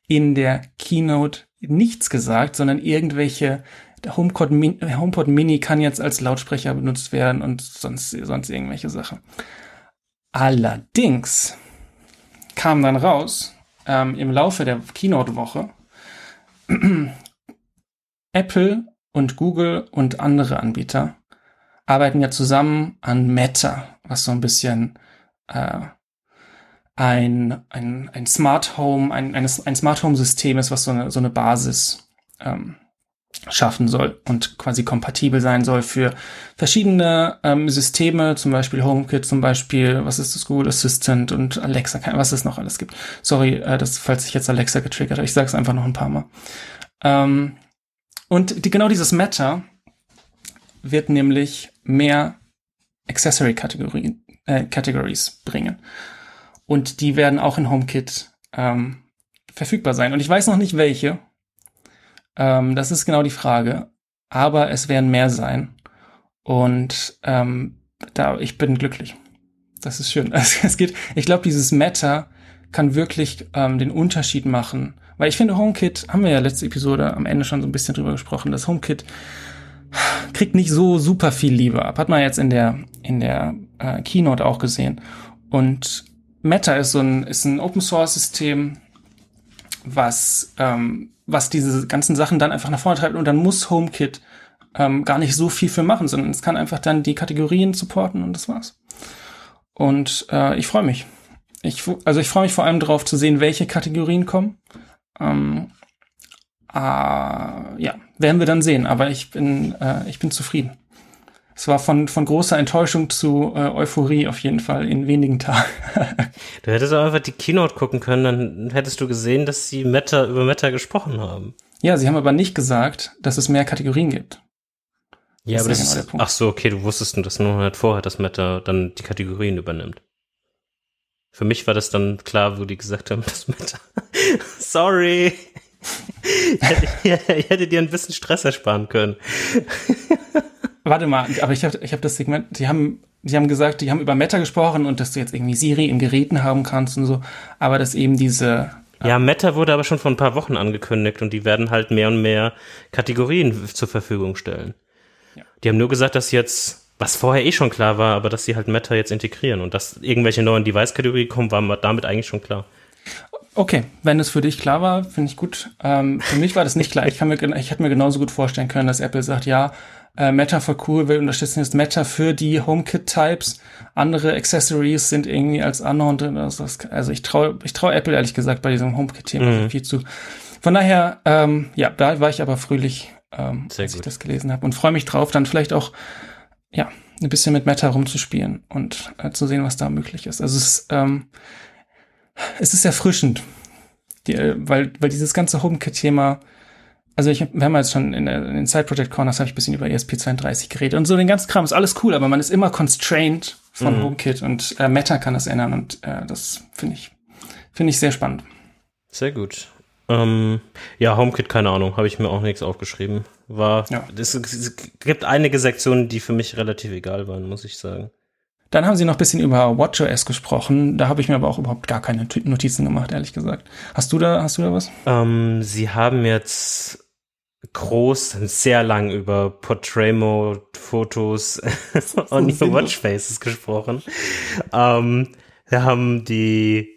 in der Keynote nichts gesagt, sondern irgendwelche der HomePod Mini, HomePod Mini kann jetzt als Lautsprecher benutzt werden und sonst, sonst irgendwelche Sachen. Allerdings kam dann raus, ähm, im Laufe der Keynote-Woche, Apple und Google und andere Anbieter arbeiten ja zusammen an Meta, was so ein bisschen äh, ein, ein, ein Smart Home, ein, ein, Smart Home System ist, was so eine, so eine Basis ähm, schaffen soll und quasi kompatibel sein soll für verschiedene ähm, Systeme, zum Beispiel HomeKit, zum Beispiel, was ist das Google Assistant und Alexa, was es noch alles gibt. Sorry, äh, das, falls ich jetzt Alexa getriggert habe, ich sage es einfach noch ein paar Mal. Ähm, und die, genau dieses Meta wird nämlich mehr Accessory-Kategorien äh, Categories bringen. Und die werden auch in HomeKit ähm, verfügbar sein. Und ich weiß noch nicht welche, ähm, das ist genau die Frage. Aber es werden mehr sein. Und ähm, da, ich bin glücklich. Das ist schön. Es, es geht, ich glaube, dieses Meta kann wirklich ähm, den Unterschied machen. Weil ich finde, HomeKit, haben wir ja letzte Episode am Ende schon so ein bisschen drüber gesprochen, das HomeKit kriegt nicht so super viel Liebe ab. Hat man jetzt in der, in der äh, Keynote auch gesehen. Und Meta ist so ein, ist ein Open Source System, was ähm, was diese ganzen Sachen dann einfach nach vorne treibt und dann muss HomeKit ähm, gar nicht so viel für machen, sondern es kann einfach dann die Kategorien supporten und das war's. Und äh, ich freue mich. Ich, also ich freue mich vor allem darauf zu sehen, welche Kategorien kommen. Ähm, äh, ja, werden wir dann sehen, aber ich bin, äh, ich bin zufrieden. Es war von, von großer Enttäuschung zu äh, Euphorie auf jeden Fall in wenigen Tagen. du hättest auch einfach die Keynote gucken können, dann hättest du gesehen, dass sie Meta über Meta gesprochen haben. Ja, sie haben aber nicht gesagt, dass es mehr Kategorien gibt. Ja, das aber das ist, ach so, okay, du wusstest das nur halt vorher, dass Meta dann die Kategorien übernimmt. Für mich war das dann klar, wo die gesagt haben, das Meta. Sorry. ich, hätte, ich hätte dir ein bisschen Stress ersparen können. Warte mal, aber ich habe ich hab das Segment, die haben, die haben gesagt, die haben über Meta gesprochen und dass du jetzt irgendwie Siri in Geräten haben kannst und so, aber dass eben diese ja, Meta wurde aber schon vor ein paar Wochen angekündigt und die werden halt mehr und mehr Kategorien zur Verfügung stellen. Ja. Die haben nur gesagt, dass jetzt, was vorher eh schon klar war, aber dass sie halt Meta jetzt integrieren und dass irgendwelche neuen Device-Kategorien kommen, war damit eigentlich schon klar. Okay, wenn es für dich klar war, finde ich gut. Ähm, für mich war das nicht klar. Ich, kann mir, ich hätte mir genauso gut vorstellen können, dass Apple sagt, ja, äh, Meta voll cool, wir unterstützen jetzt Meta für die HomeKit-Types. Andere Accessories sind irgendwie als Unknown. Also, also ich traue ich trau Apple ehrlich gesagt bei diesem HomeKit-Thema mhm. viel zu. Von daher, ähm, ja, da war ich aber fröhlich, ähm, als gut. ich das gelesen habe und freue mich drauf, dann vielleicht auch, ja, ein bisschen mit Meta rumzuspielen und äh, zu sehen, was da möglich ist. Also es ist, ähm, es ist erfrischend, die, äh, weil, weil dieses ganze HomeKit-Thema also ich wir haben jetzt schon in, in den Side Project Corners habe ich ein bisschen über ESP32 geredet und so den ganzen Kram ist alles cool, aber man ist immer constrained von mhm. HomeKit und äh, Meta kann das ändern und äh, das finde ich finde ich sehr spannend. Sehr gut. Ähm, ja, HomeKit, keine Ahnung, habe ich mir auch nichts aufgeschrieben. War, ja. es, es gibt einige Sektionen, die für mich relativ egal waren, muss ich sagen. Dann haben sie noch ein bisschen über WatchOS gesprochen. Da habe ich mir aber auch überhaupt gar keine Notizen gemacht, ehrlich gesagt. Hast du da, hast du da was? Ähm, sie haben jetzt groß, sehr lang über Portrait Mode Fotos und über Watchfaces gesprochen. Ähm, wir haben die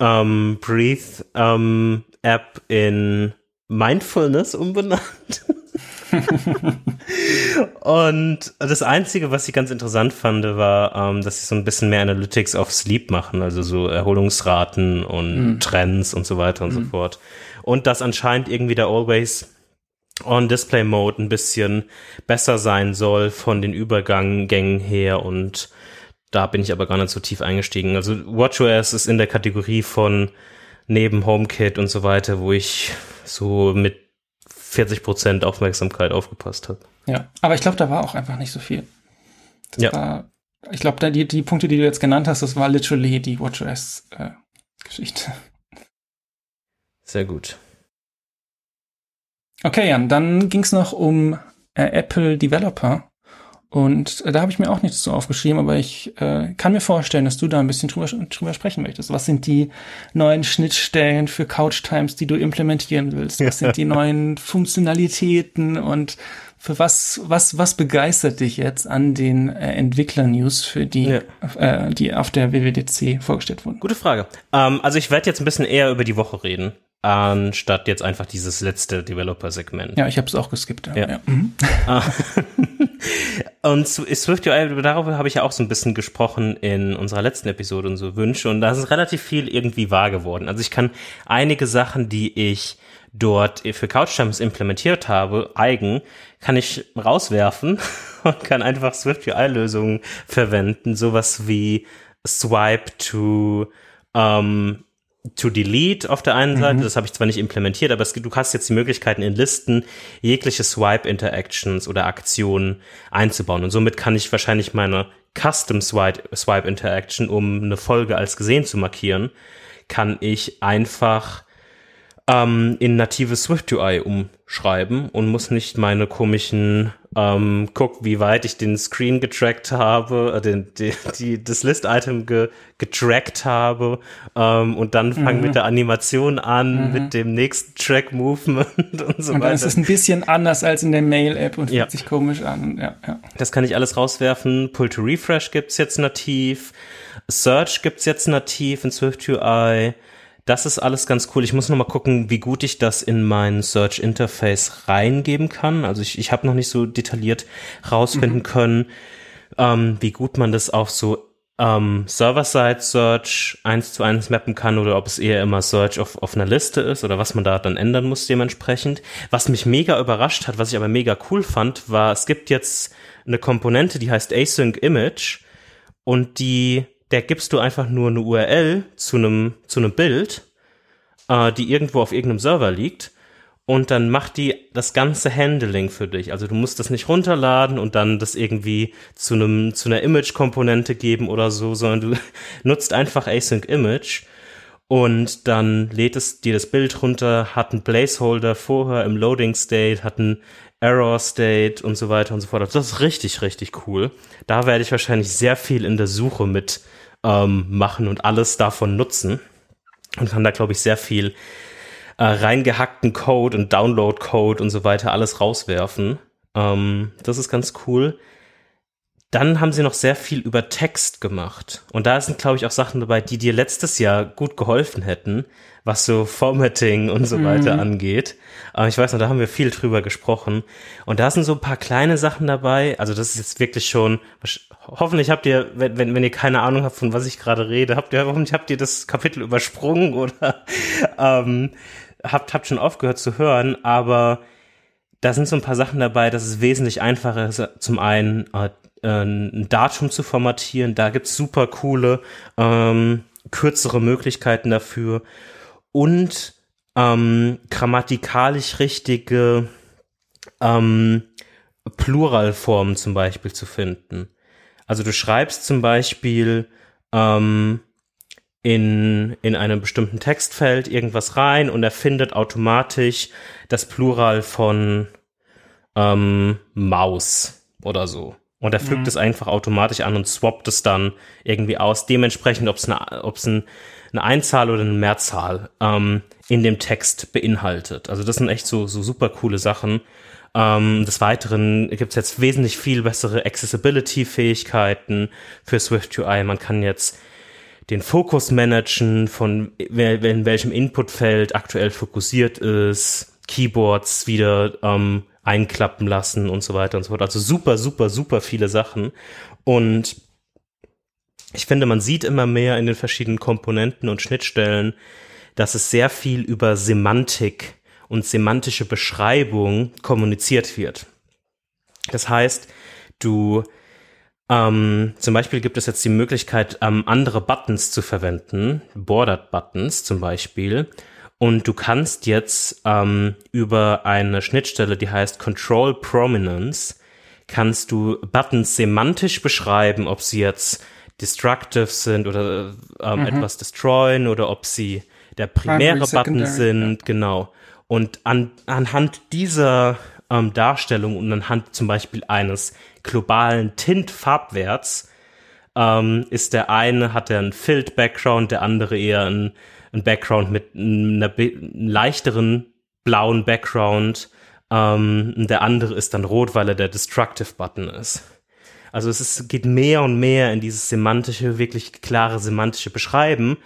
ähm, Breathe ähm, App in Mindfulness umbenannt. und das Einzige, was ich ganz interessant fand, war, ähm, dass sie so ein bisschen mehr Analytics auf Sleep machen, also so Erholungsraten und mm. Trends und so weiter und mm. so fort. Und dass anscheinend irgendwie der Always On-Display-Mode ein bisschen besser sein soll von den Übergängen her und da bin ich aber gar nicht so tief eingestiegen. Also WatchOS ist in der Kategorie von neben HomeKit und so weiter, wo ich so mit 40 Prozent Aufmerksamkeit aufgepasst habe. Ja, aber ich glaube, da war auch einfach nicht so viel. Das ja. War, ich glaube, die, die Punkte, die du jetzt genannt hast, das war literally die WatchOS-Geschichte. Äh, Sehr gut. Okay, Jan, dann ging es noch um äh, Apple Developer. Und äh, da habe ich mir auch nichts zu aufgeschrieben, aber ich äh, kann mir vorstellen, dass du da ein bisschen drüber, drüber sprechen möchtest. Was sind die neuen Schnittstellen für Couch Times, die du implementieren willst? Was sind die neuen Funktionalitäten und für was, was, was begeistert dich jetzt an den äh, Entwickler-News, für die, ja. äh, die auf der WWDC vorgestellt wurden? Gute Frage. Ähm, also ich werde jetzt ein bisschen eher über die Woche reden anstatt jetzt einfach dieses letzte Developer-Segment. Ja, ich habe es auch geskippt. Ja. ja. Mhm. Und Swift UI, darüber habe ich ja auch so ein bisschen gesprochen in unserer letzten Episode und so Wünsche und da ist relativ viel irgendwie wahr geworden. Also ich kann einige Sachen, die ich dort für CouchTimes implementiert habe, eigen, kann ich rauswerfen und kann einfach Swift UI-Lösungen verwenden, sowas wie Swipe to ähm, to delete auf der einen Seite, mhm. das habe ich zwar nicht implementiert, aber es, du hast jetzt die Möglichkeiten in Listen jegliche Swipe Interactions oder Aktionen einzubauen und somit kann ich wahrscheinlich meine Custom Swipe, Swipe Interaction, um eine Folge als gesehen zu markieren, kann ich einfach ähm, in native Swift UI umschreiben und muss nicht meine komischen ähm, guck, wie weit ich den Screen getrackt habe, äh, den, die, die, das List-Item ge, getrackt habe ähm, und dann fangen mhm. mit der Animation an, mhm. mit dem nächsten Track-Movement und so und dann weiter. ist es ein bisschen anders als in der Mail-App und ja. fühlt sich komisch an. Ja, ja. Das kann ich alles rauswerfen. Pull to Refresh gibt's jetzt nativ. Search gibt's jetzt nativ in Swift UI. Das ist alles ganz cool. Ich muss noch mal gucken, wie gut ich das in mein Search Interface reingeben kann. Also ich, ich habe noch nicht so detailliert rausfinden mhm. können, ähm, wie gut man das auf so ähm, Server-Side-Search eins zu eins mappen kann oder ob es eher immer Search auf, auf einer Liste ist oder was man da dann ändern muss dementsprechend. Was mich mega überrascht hat, was ich aber mega cool fand, war, es gibt jetzt eine Komponente, die heißt Async Image und die, der gibst du einfach nur eine URL zu einem, zu einem Bild, äh, die irgendwo auf irgendeinem Server liegt und dann macht die das ganze Handling für dich. Also du musst das nicht runterladen und dann das irgendwie zu einem zu einer Image-Komponente geben oder so, sondern du nutzt einfach Async Image und dann lädt es dir das Bild runter, hat einen Placeholder vorher im Loading State, hat einen Error State und so weiter und so fort. Also das ist richtig, richtig cool. Da werde ich wahrscheinlich sehr viel in der Suche mit ähm, machen und alles davon nutzen und kann da, glaube ich, sehr viel äh, reingehackten Code und Download-Code und so weiter alles rauswerfen. Ähm, das ist ganz cool. Dann haben sie noch sehr viel über Text gemacht. Und da sind, glaube ich, auch Sachen dabei, die dir letztes Jahr gut geholfen hätten, was so Formatting und so weiter mhm. angeht. Aber ich weiß noch, da haben wir viel drüber gesprochen. Und da sind so ein paar kleine Sachen dabei. Also das ist jetzt wirklich schon, hoffentlich habt ihr, wenn, wenn, wenn ihr keine Ahnung habt, von was ich gerade rede, habt ihr, hoffentlich habt ihr das Kapitel übersprungen oder ähm, habt, habt schon aufgehört zu hören, aber da sind so ein paar Sachen dabei, dass es wesentlich einfacher ist, zum einen äh, ein Datum zu formatieren. Da gibt's super coole, ähm, kürzere Möglichkeiten dafür. Und ähm, grammatikalisch richtige ähm, Pluralformen zum Beispiel zu finden. Also du schreibst zum Beispiel ähm, in, in einem bestimmten Textfeld irgendwas rein und er findet automatisch das Plural von ähm, Maus oder so. Und er fügt mhm. es einfach automatisch an und swappt es dann irgendwie aus, dementsprechend, ob es eine, ob's ein, eine Einzahl oder eine Mehrzahl ähm, in dem Text beinhaltet. Also das sind echt so, so super coole Sachen. Ähm, des Weiteren gibt es jetzt wesentlich viel bessere Accessibility-Fähigkeiten für Swift UI. Man kann jetzt den Fokus managen, von in welchem Inputfeld aktuell fokussiert ist, Keyboards wieder ähm, einklappen lassen und so weiter und so fort. Also super, super, super viele Sachen. Und ich finde, man sieht immer mehr in den verschiedenen Komponenten und Schnittstellen, dass es sehr viel über Semantik und semantische Beschreibung kommuniziert wird. Das heißt, du ähm, zum Beispiel gibt es jetzt die Möglichkeit, ähm, andere Buttons zu verwenden, Bordered Buttons zum Beispiel, und du kannst jetzt ähm, über eine Schnittstelle, die heißt Control Prominence, kannst du Buttons semantisch beschreiben, ob sie jetzt destructive sind oder ähm, mhm. etwas destroyen oder ob sie der primäre Button sind, ja. genau. Und an, anhand dieser ähm, Darstellung und anhand zum Beispiel eines globalen Tint-Farbwerts ähm, ist der eine, hat er einen Filled-Background, der andere eher ein ein Background mit einer leichteren blauen Background. Ähm, der andere ist dann rot, weil er der Destructive Button ist. Also es ist, geht mehr und mehr in dieses semantische, wirklich klare semantische Beschreiben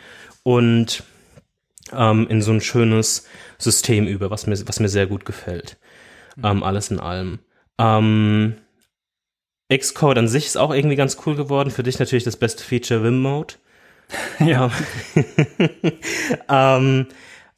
und ähm, in so ein schönes System über, was mir, was mir sehr gut gefällt. Ähm, alles in allem. Ähm, Xcode an sich ist auch irgendwie ganz cool geworden. Für dich natürlich das beste Feature Vim Mode. ja. ähm,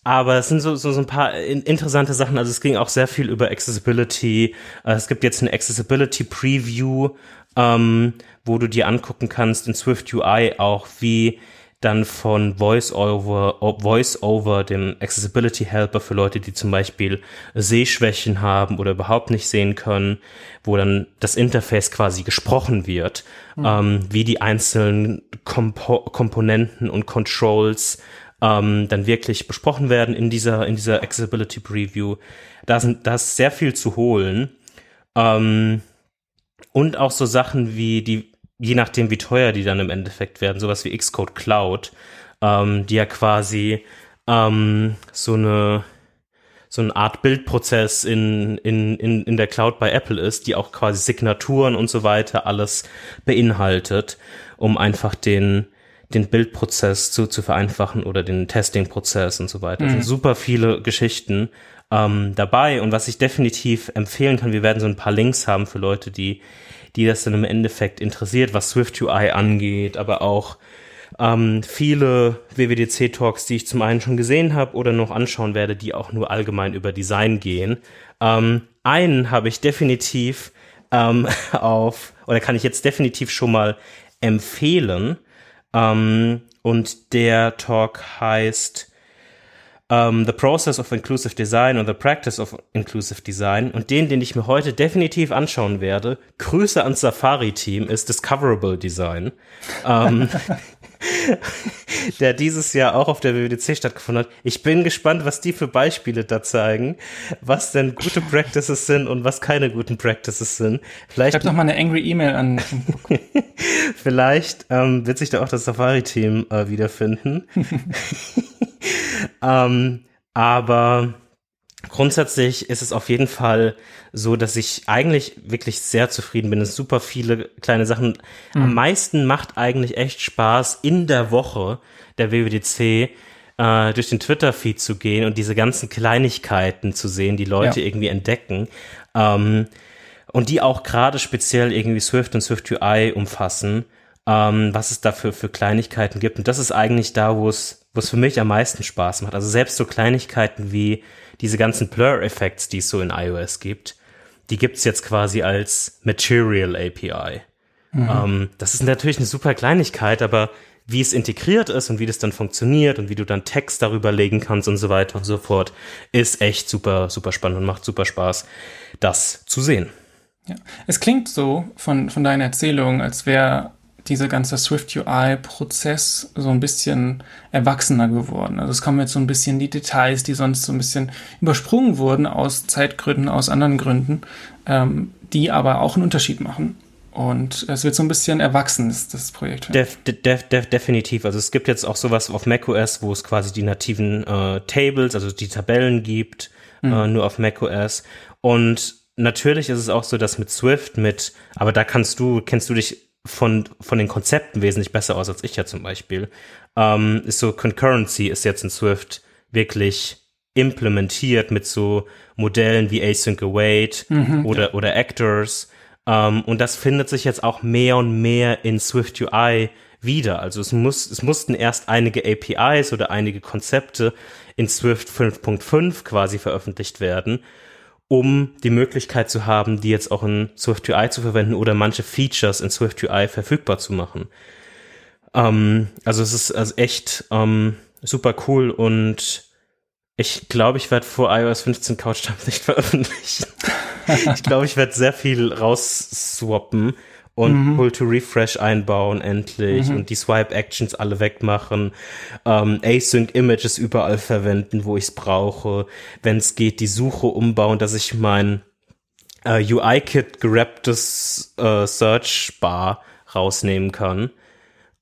aber es sind so, so, so ein paar interessante Sachen. Also es ging auch sehr viel über Accessibility. Äh, es gibt jetzt eine Accessibility Preview, ähm, wo du dir angucken kannst in Swift UI auch, wie dann von VoiceOver, VoiceOver, dem Accessibility Helper für Leute, die zum Beispiel Sehschwächen haben oder überhaupt nicht sehen können, wo dann das Interface quasi gesprochen wird, mhm. ähm, wie die einzelnen Kompo Komponenten und Controls ähm, dann wirklich besprochen werden in dieser, in dieser Accessibility Preview. Da sind, da ist sehr viel zu holen. Ähm, und auch so Sachen wie die je nachdem, wie teuer die dann im Endeffekt werden, sowas wie Xcode Cloud, ähm, die ja quasi ähm, so eine so eine Art Bildprozess in, in, in, in der Cloud bei Apple ist, die auch quasi Signaturen und so weiter alles beinhaltet, um einfach den, den Bildprozess zu, zu vereinfachen oder den Testingprozess und so weiter. Mhm. Also super viele Geschichten. ähm, dabei. Und was ich definitiv empfehlen kann, wir werden so ein paar Links haben für Leute, die, die das dann im Endeffekt interessiert, was Swift UI angeht, aber auch ähm, viele WWDC-Talks, die ich zum einen schon gesehen habe oder noch anschauen werde, die auch nur allgemein über Design gehen. Ähm, einen habe ich definitiv ähm, auf, oder kann ich jetzt definitiv schon mal empfehlen. Ähm, und der Talk heißt um, The Process of Inclusive Design oder The Practice of Inclusive Design. Und den, den ich mir heute definitiv anschauen werde, Grüße ans Safari-Team, ist Discoverable Design. um, ähm, der dieses Jahr auch auf der WWDC stattgefunden hat. Ich bin gespannt, was die für Beispiele da zeigen, was denn gute Practices sind und was keine guten Practices sind. Vielleicht Schreib doch mal eine angry E-Mail an. Vielleicht ähm, wird sich da auch das Safari-Team äh, wiederfinden. ähm, aber grundsätzlich ist es auf jeden Fall so, dass ich eigentlich wirklich sehr zufrieden bin. Es super viele kleine Sachen. Mhm. Am meisten macht eigentlich echt Spaß in der Woche der WWDC äh, durch den Twitter-Feed zu gehen und diese ganzen Kleinigkeiten zu sehen, die Leute ja. irgendwie entdecken. Ähm, und die auch gerade speziell irgendwie Swift und Swift UI umfassen, ähm, was es dafür für Kleinigkeiten gibt. Und das ist eigentlich da, wo es, wo es für mich am meisten Spaß macht. Also selbst so Kleinigkeiten wie diese ganzen Blur-Effects, die es so in iOS gibt, die gibt's jetzt quasi als Material API. Mhm. Ähm, das ist natürlich eine super Kleinigkeit, aber wie es integriert ist und wie das dann funktioniert und wie du dann Text darüber legen kannst und so weiter und so fort, ist echt super, super spannend und macht super Spaß, das zu sehen. Ja. Es klingt so von, von deiner Erzählung, als wäre dieser ganze Swift UI-Prozess so ein bisschen erwachsener geworden. Also es kommen jetzt so ein bisschen die Details, die sonst so ein bisschen übersprungen wurden aus Zeitgründen, aus anderen Gründen, ähm, die aber auch einen Unterschied machen. Und es wird so ein bisschen erwachsen, das, das Projekt. Def, def, def, definitiv. Also es gibt jetzt auch sowas auf macOS, wo es quasi die nativen äh, Tables, also die Tabellen gibt, mhm. äh, nur auf macOS. Und natürlich ist es auch so, dass mit Swift, mit, aber da kannst du, kennst du dich von, von den Konzepten wesentlich besser aus als ich ja zum Beispiel. Ähm, ist so Concurrency ist jetzt in Swift wirklich implementiert mit so Modellen wie Async Await mhm, oder, ja. oder Actors. Ähm, und das findet sich jetzt auch mehr und mehr in Swift UI wieder. Also es muss, es mussten erst einige APIs oder einige Konzepte in Swift 5.5 quasi veröffentlicht werden um die Möglichkeit zu haben, die jetzt auch in Swift UI zu verwenden oder manche Features in Swift UI verfügbar zu machen. Ähm, also es ist also echt ähm, super cool und ich glaube, ich werde vor iOS 15 Couchtimes nicht veröffentlichen. ich glaube, ich werde sehr viel rausswappen und mhm. Pull to Refresh einbauen endlich mhm. und die Swipe Actions alle wegmachen, ähm, Async Images überall verwenden, wo ich es brauche, wenn es geht, die Suche umbauen, dass ich mein äh, UI-Kit gerapptes äh, Search Bar rausnehmen kann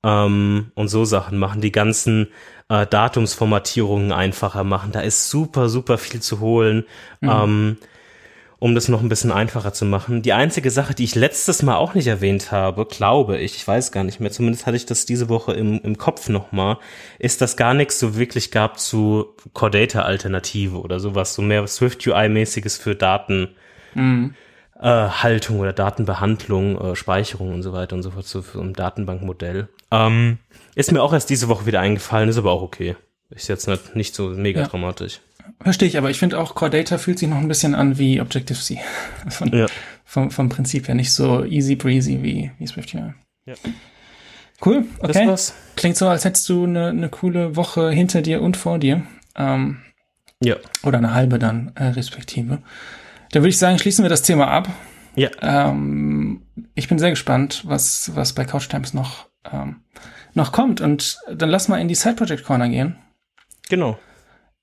ähm, und so Sachen machen, die ganzen äh, Datumsformatierungen einfacher machen. Da ist super, super viel zu holen. Mhm. Ähm, um das noch ein bisschen einfacher zu machen. Die einzige Sache, die ich letztes Mal auch nicht erwähnt habe, glaube ich, ich weiß gar nicht mehr, zumindest hatte ich das diese Woche im, im Kopf nochmal, ist, dass gar nichts so wirklich gab zu Core Data Alternative oder sowas, so mehr Swift UI-mäßiges für Daten. Mhm. Äh, Haltung oder Datenbehandlung, äh, Speicherung und so weiter und so fort, so ein Datenbankmodell. Ähm, ist mir auch erst diese Woche wieder eingefallen, ist aber auch okay. Ist jetzt nicht, nicht so mega ja. dramatisch. Verstehe ich, aber ich finde auch Core Data fühlt sich noch ein bisschen an wie Objective-C. Von, ja. vom, vom Prinzip her nicht so easy breezy wie, wie SwiftUI. Ja. Cool, okay. Klingt so, als hättest du eine, eine coole Woche hinter dir und vor dir. Ähm, ja. Oder eine halbe dann, äh, respektive. Dann würde ich sagen, schließen wir das Thema ab. Ja. Ähm, ich bin sehr gespannt, was, was bei Couch Times noch, ähm, noch kommt. Und dann lass mal in die Side Project Corner gehen. Genau.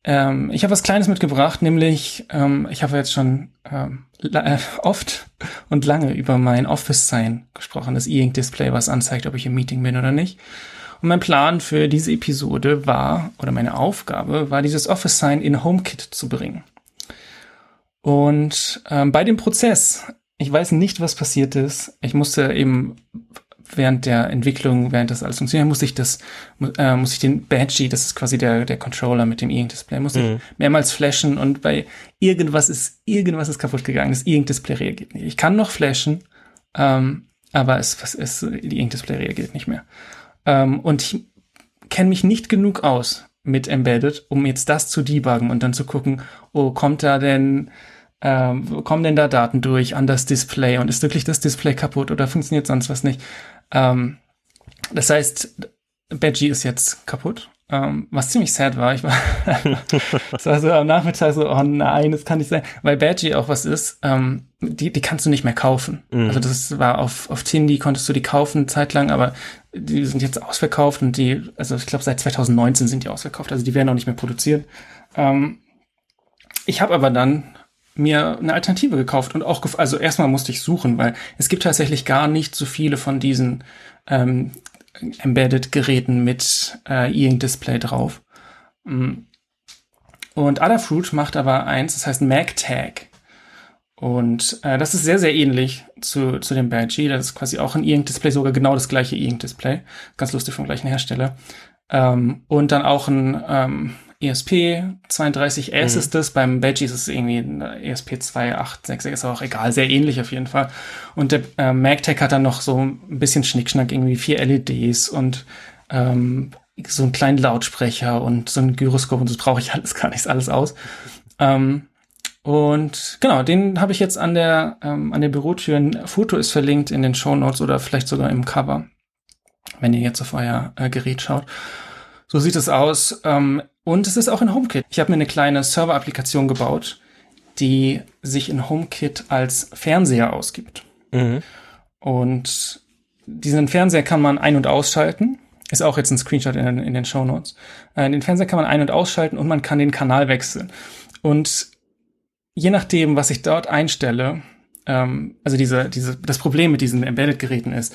Ähm, ich habe was Kleines mitgebracht, nämlich ähm, ich habe jetzt schon ähm, äh, oft und lange über mein Office-Sign gesprochen, das E-Ink-Display, was anzeigt, ob ich im Meeting bin oder nicht. Und mein Plan für diese Episode war, oder meine Aufgabe war, dieses Office-Sign in HomeKit zu bringen. Und ähm, bei dem Prozess, ich weiß nicht, was passiert ist. Ich musste eben während der Entwicklung, während das alles funktioniert, muss ich das, äh, muss ich den Badgie, das ist quasi der, der Controller mit dem E-Ink-Display, muss ich mehrmals flashen und bei irgendwas ist, irgendwas ist kaputt gegangen, das E-Ink-Display reagiert nicht. Ich kann noch flashen, ähm, aber es, was ist, die E-Ink-Display reagiert nicht mehr. Ähm, und ich kenne mich nicht genug aus mit Embedded, um jetzt das zu debuggen und dann zu gucken, oh, kommt da denn, ähm, kommen denn da Daten durch an das Display und ist wirklich das Display kaputt oder funktioniert sonst was nicht? Ähm, das heißt, Badgie ist jetzt kaputt, ähm, was ziemlich sad war. Ich war, es war so am Nachmittag so, oh nein, das kann nicht sein, weil Badgie auch was ist, ähm, die, die kannst du nicht mehr kaufen. Mhm. Also das war auf, auf Tindy konntest du die kaufen zeitlang, aber die sind jetzt ausverkauft und die, also ich glaube seit 2019 sind die ausverkauft, also die werden auch nicht mehr produziert. Ähm, ich habe aber dann mir eine Alternative gekauft und auch, gef also erstmal musste ich suchen, weil es gibt tatsächlich gar nicht so viele von diesen ähm, Embedded-Geräten mit äh, E-Ink-Display drauf. Mm. Und Adafruit macht aber eins, das heißt MagTag. Und äh, das ist sehr, sehr ähnlich zu, zu dem Badgie. Das ist quasi auch ein E-Ink-Display, sogar genau das gleiche E-Ink-Display. Ganz lustig vom gleichen Hersteller. Ähm, und dann auch ein ähm, ESP 32S Mhm. ist das. Beim Badgie ist es irgendwie ein ESP 2866, ist auch egal, sehr ähnlich auf jeden Fall. Und der äh, MagTech hat dann noch so ein bisschen Schnickschnack, irgendwie vier LEDs und ähm, so einen kleinen Lautsprecher und so ein Gyroskop und das brauche ich alles gar nicht alles aus. Ähm, und genau, den habe ich jetzt an der ähm, an der Bürotür. Ein Foto ist verlinkt in den Show Notes oder vielleicht sogar im Cover, wenn ihr jetzt auf euer äh, Gerät schaut. So sieht es aus. Ähm, und es ist auch in HomeKit. Ich habe mir eine kleine Server-Applikation gebaut, die sich in HomeKit als Fernseher ausgibt. Mhm. Und diesen Fernseher kann man ein- und ausschalten. Ist auch jetzt ein Screenshot in, den- in den Show Notes. Äh, den Fernseher kann man ein- und ausschalten und man kann den Kanal wechseln. Und je nachdem, was ich dort einstelle, ähm, also diese, diese, das Problem mit diesen Embedded-Geräten ist,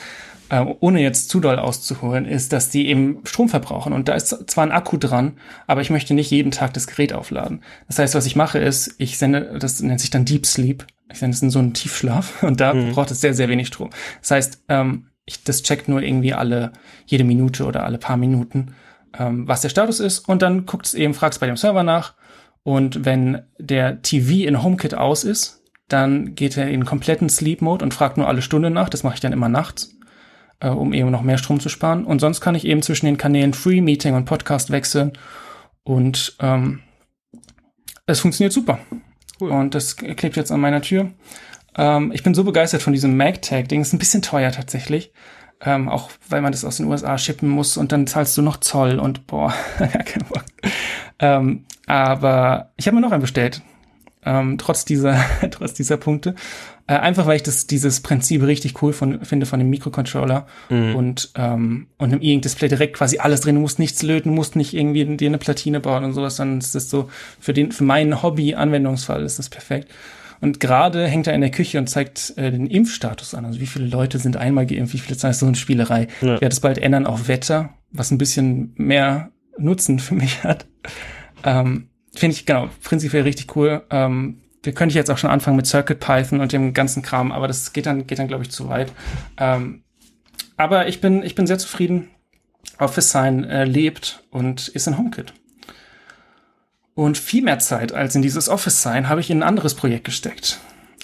äh, ohne jetzt zu doll auszuholen, ist, dass die eben Strom verbrauchen. Und da ist zwar ein Akku dran, aber ich möchte nicht jeden Tag das Gerät aufladen. Das heißt, was ich mache ist, ich sende, das nennt sich dann Deep Sleep. Ich sende es in so einen Tiefschlaf und da braucht es sehr, sehr wenig Strom. Das heißt, ähm, ich, das checkt nur irgendwie alle, jede Minute oder alle paar Minuten, ähm, was der Status ist. Und dann guckt es eben, fragt es bei dem Server nach. Und wenn der TV in HomeKit aus ist, dann geht er in kompletten Sleep Mode und fragt nur alle Stunde nach. Das mache ich dann immer nachts, äh, um eben noch mehr Strom zu sparen. Und sonst kann ich eben zwischen den Kanälen Free Meeting und Podcast wechseln. Und ähm, es funktioniert super. Cool. Und das klebt jetzt an meiner Tür. Ähm, ich bin so begeistert von diesem MagTag-Ding. Ist ein bisschen teuer tatsächlich. Ähm, auch weil man das aus den USA shippen muss und dann zahlst du noch Zoll und boah, kein Bock. Ähm, aber ich habe mir noch einen bestellt. Ähm, trotz dieser, trotz dieser Punkte. Äh, einfach weil ich das, dieses Prinzip richtig cool von, finde von dem Mikrocontroller und, ähm, und einem E-Ink-Display direkt quasi alles drin. Du musst nichts löten, musst nicht irgendwie dir eine Platine bauen und sowas, es ist so, für den, für meinen Hobby-Anwendungsfall ist das perfekt. Und gerade hängt er in der Küche und zeigt äh, den Impfstatus an. Also wie viele Leute sind einmal geimpft, wie viele Zeit ist so eine Spielerei. Ja. Ich werde es bald ändern auf Wetter, was ein bisschen mehr Nutzen für mich hat. Ähm, Finde ich, genau, prinzipiell richtig cool. Ähm, wir könnte ich jetzt auch schon anfangen mit Circuit Python und dem ganzen Kram, aber das geht dann, geht dann, glaube ich, zu weit. Ähm, aber ich bin, ich bin sehr zufrieden. Office Sign äh, lebt und ist in HomeKit. Und viel mehr Zeit als in dieses Office Sign habe ich in ein anderes Projekt gesteckt.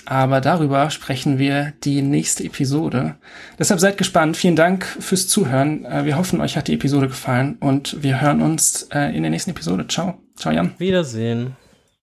Aber darüber sprechen wir die nächste Episode. Deshalb seid gespannt. Vielen Dank fürs Zuhören. Äh, Wir hoffen, euch hat die Episode gefallen und wir hören uns äh, in der nächsten Episode. Ciao. Ciao, Jan. Wiedersehen.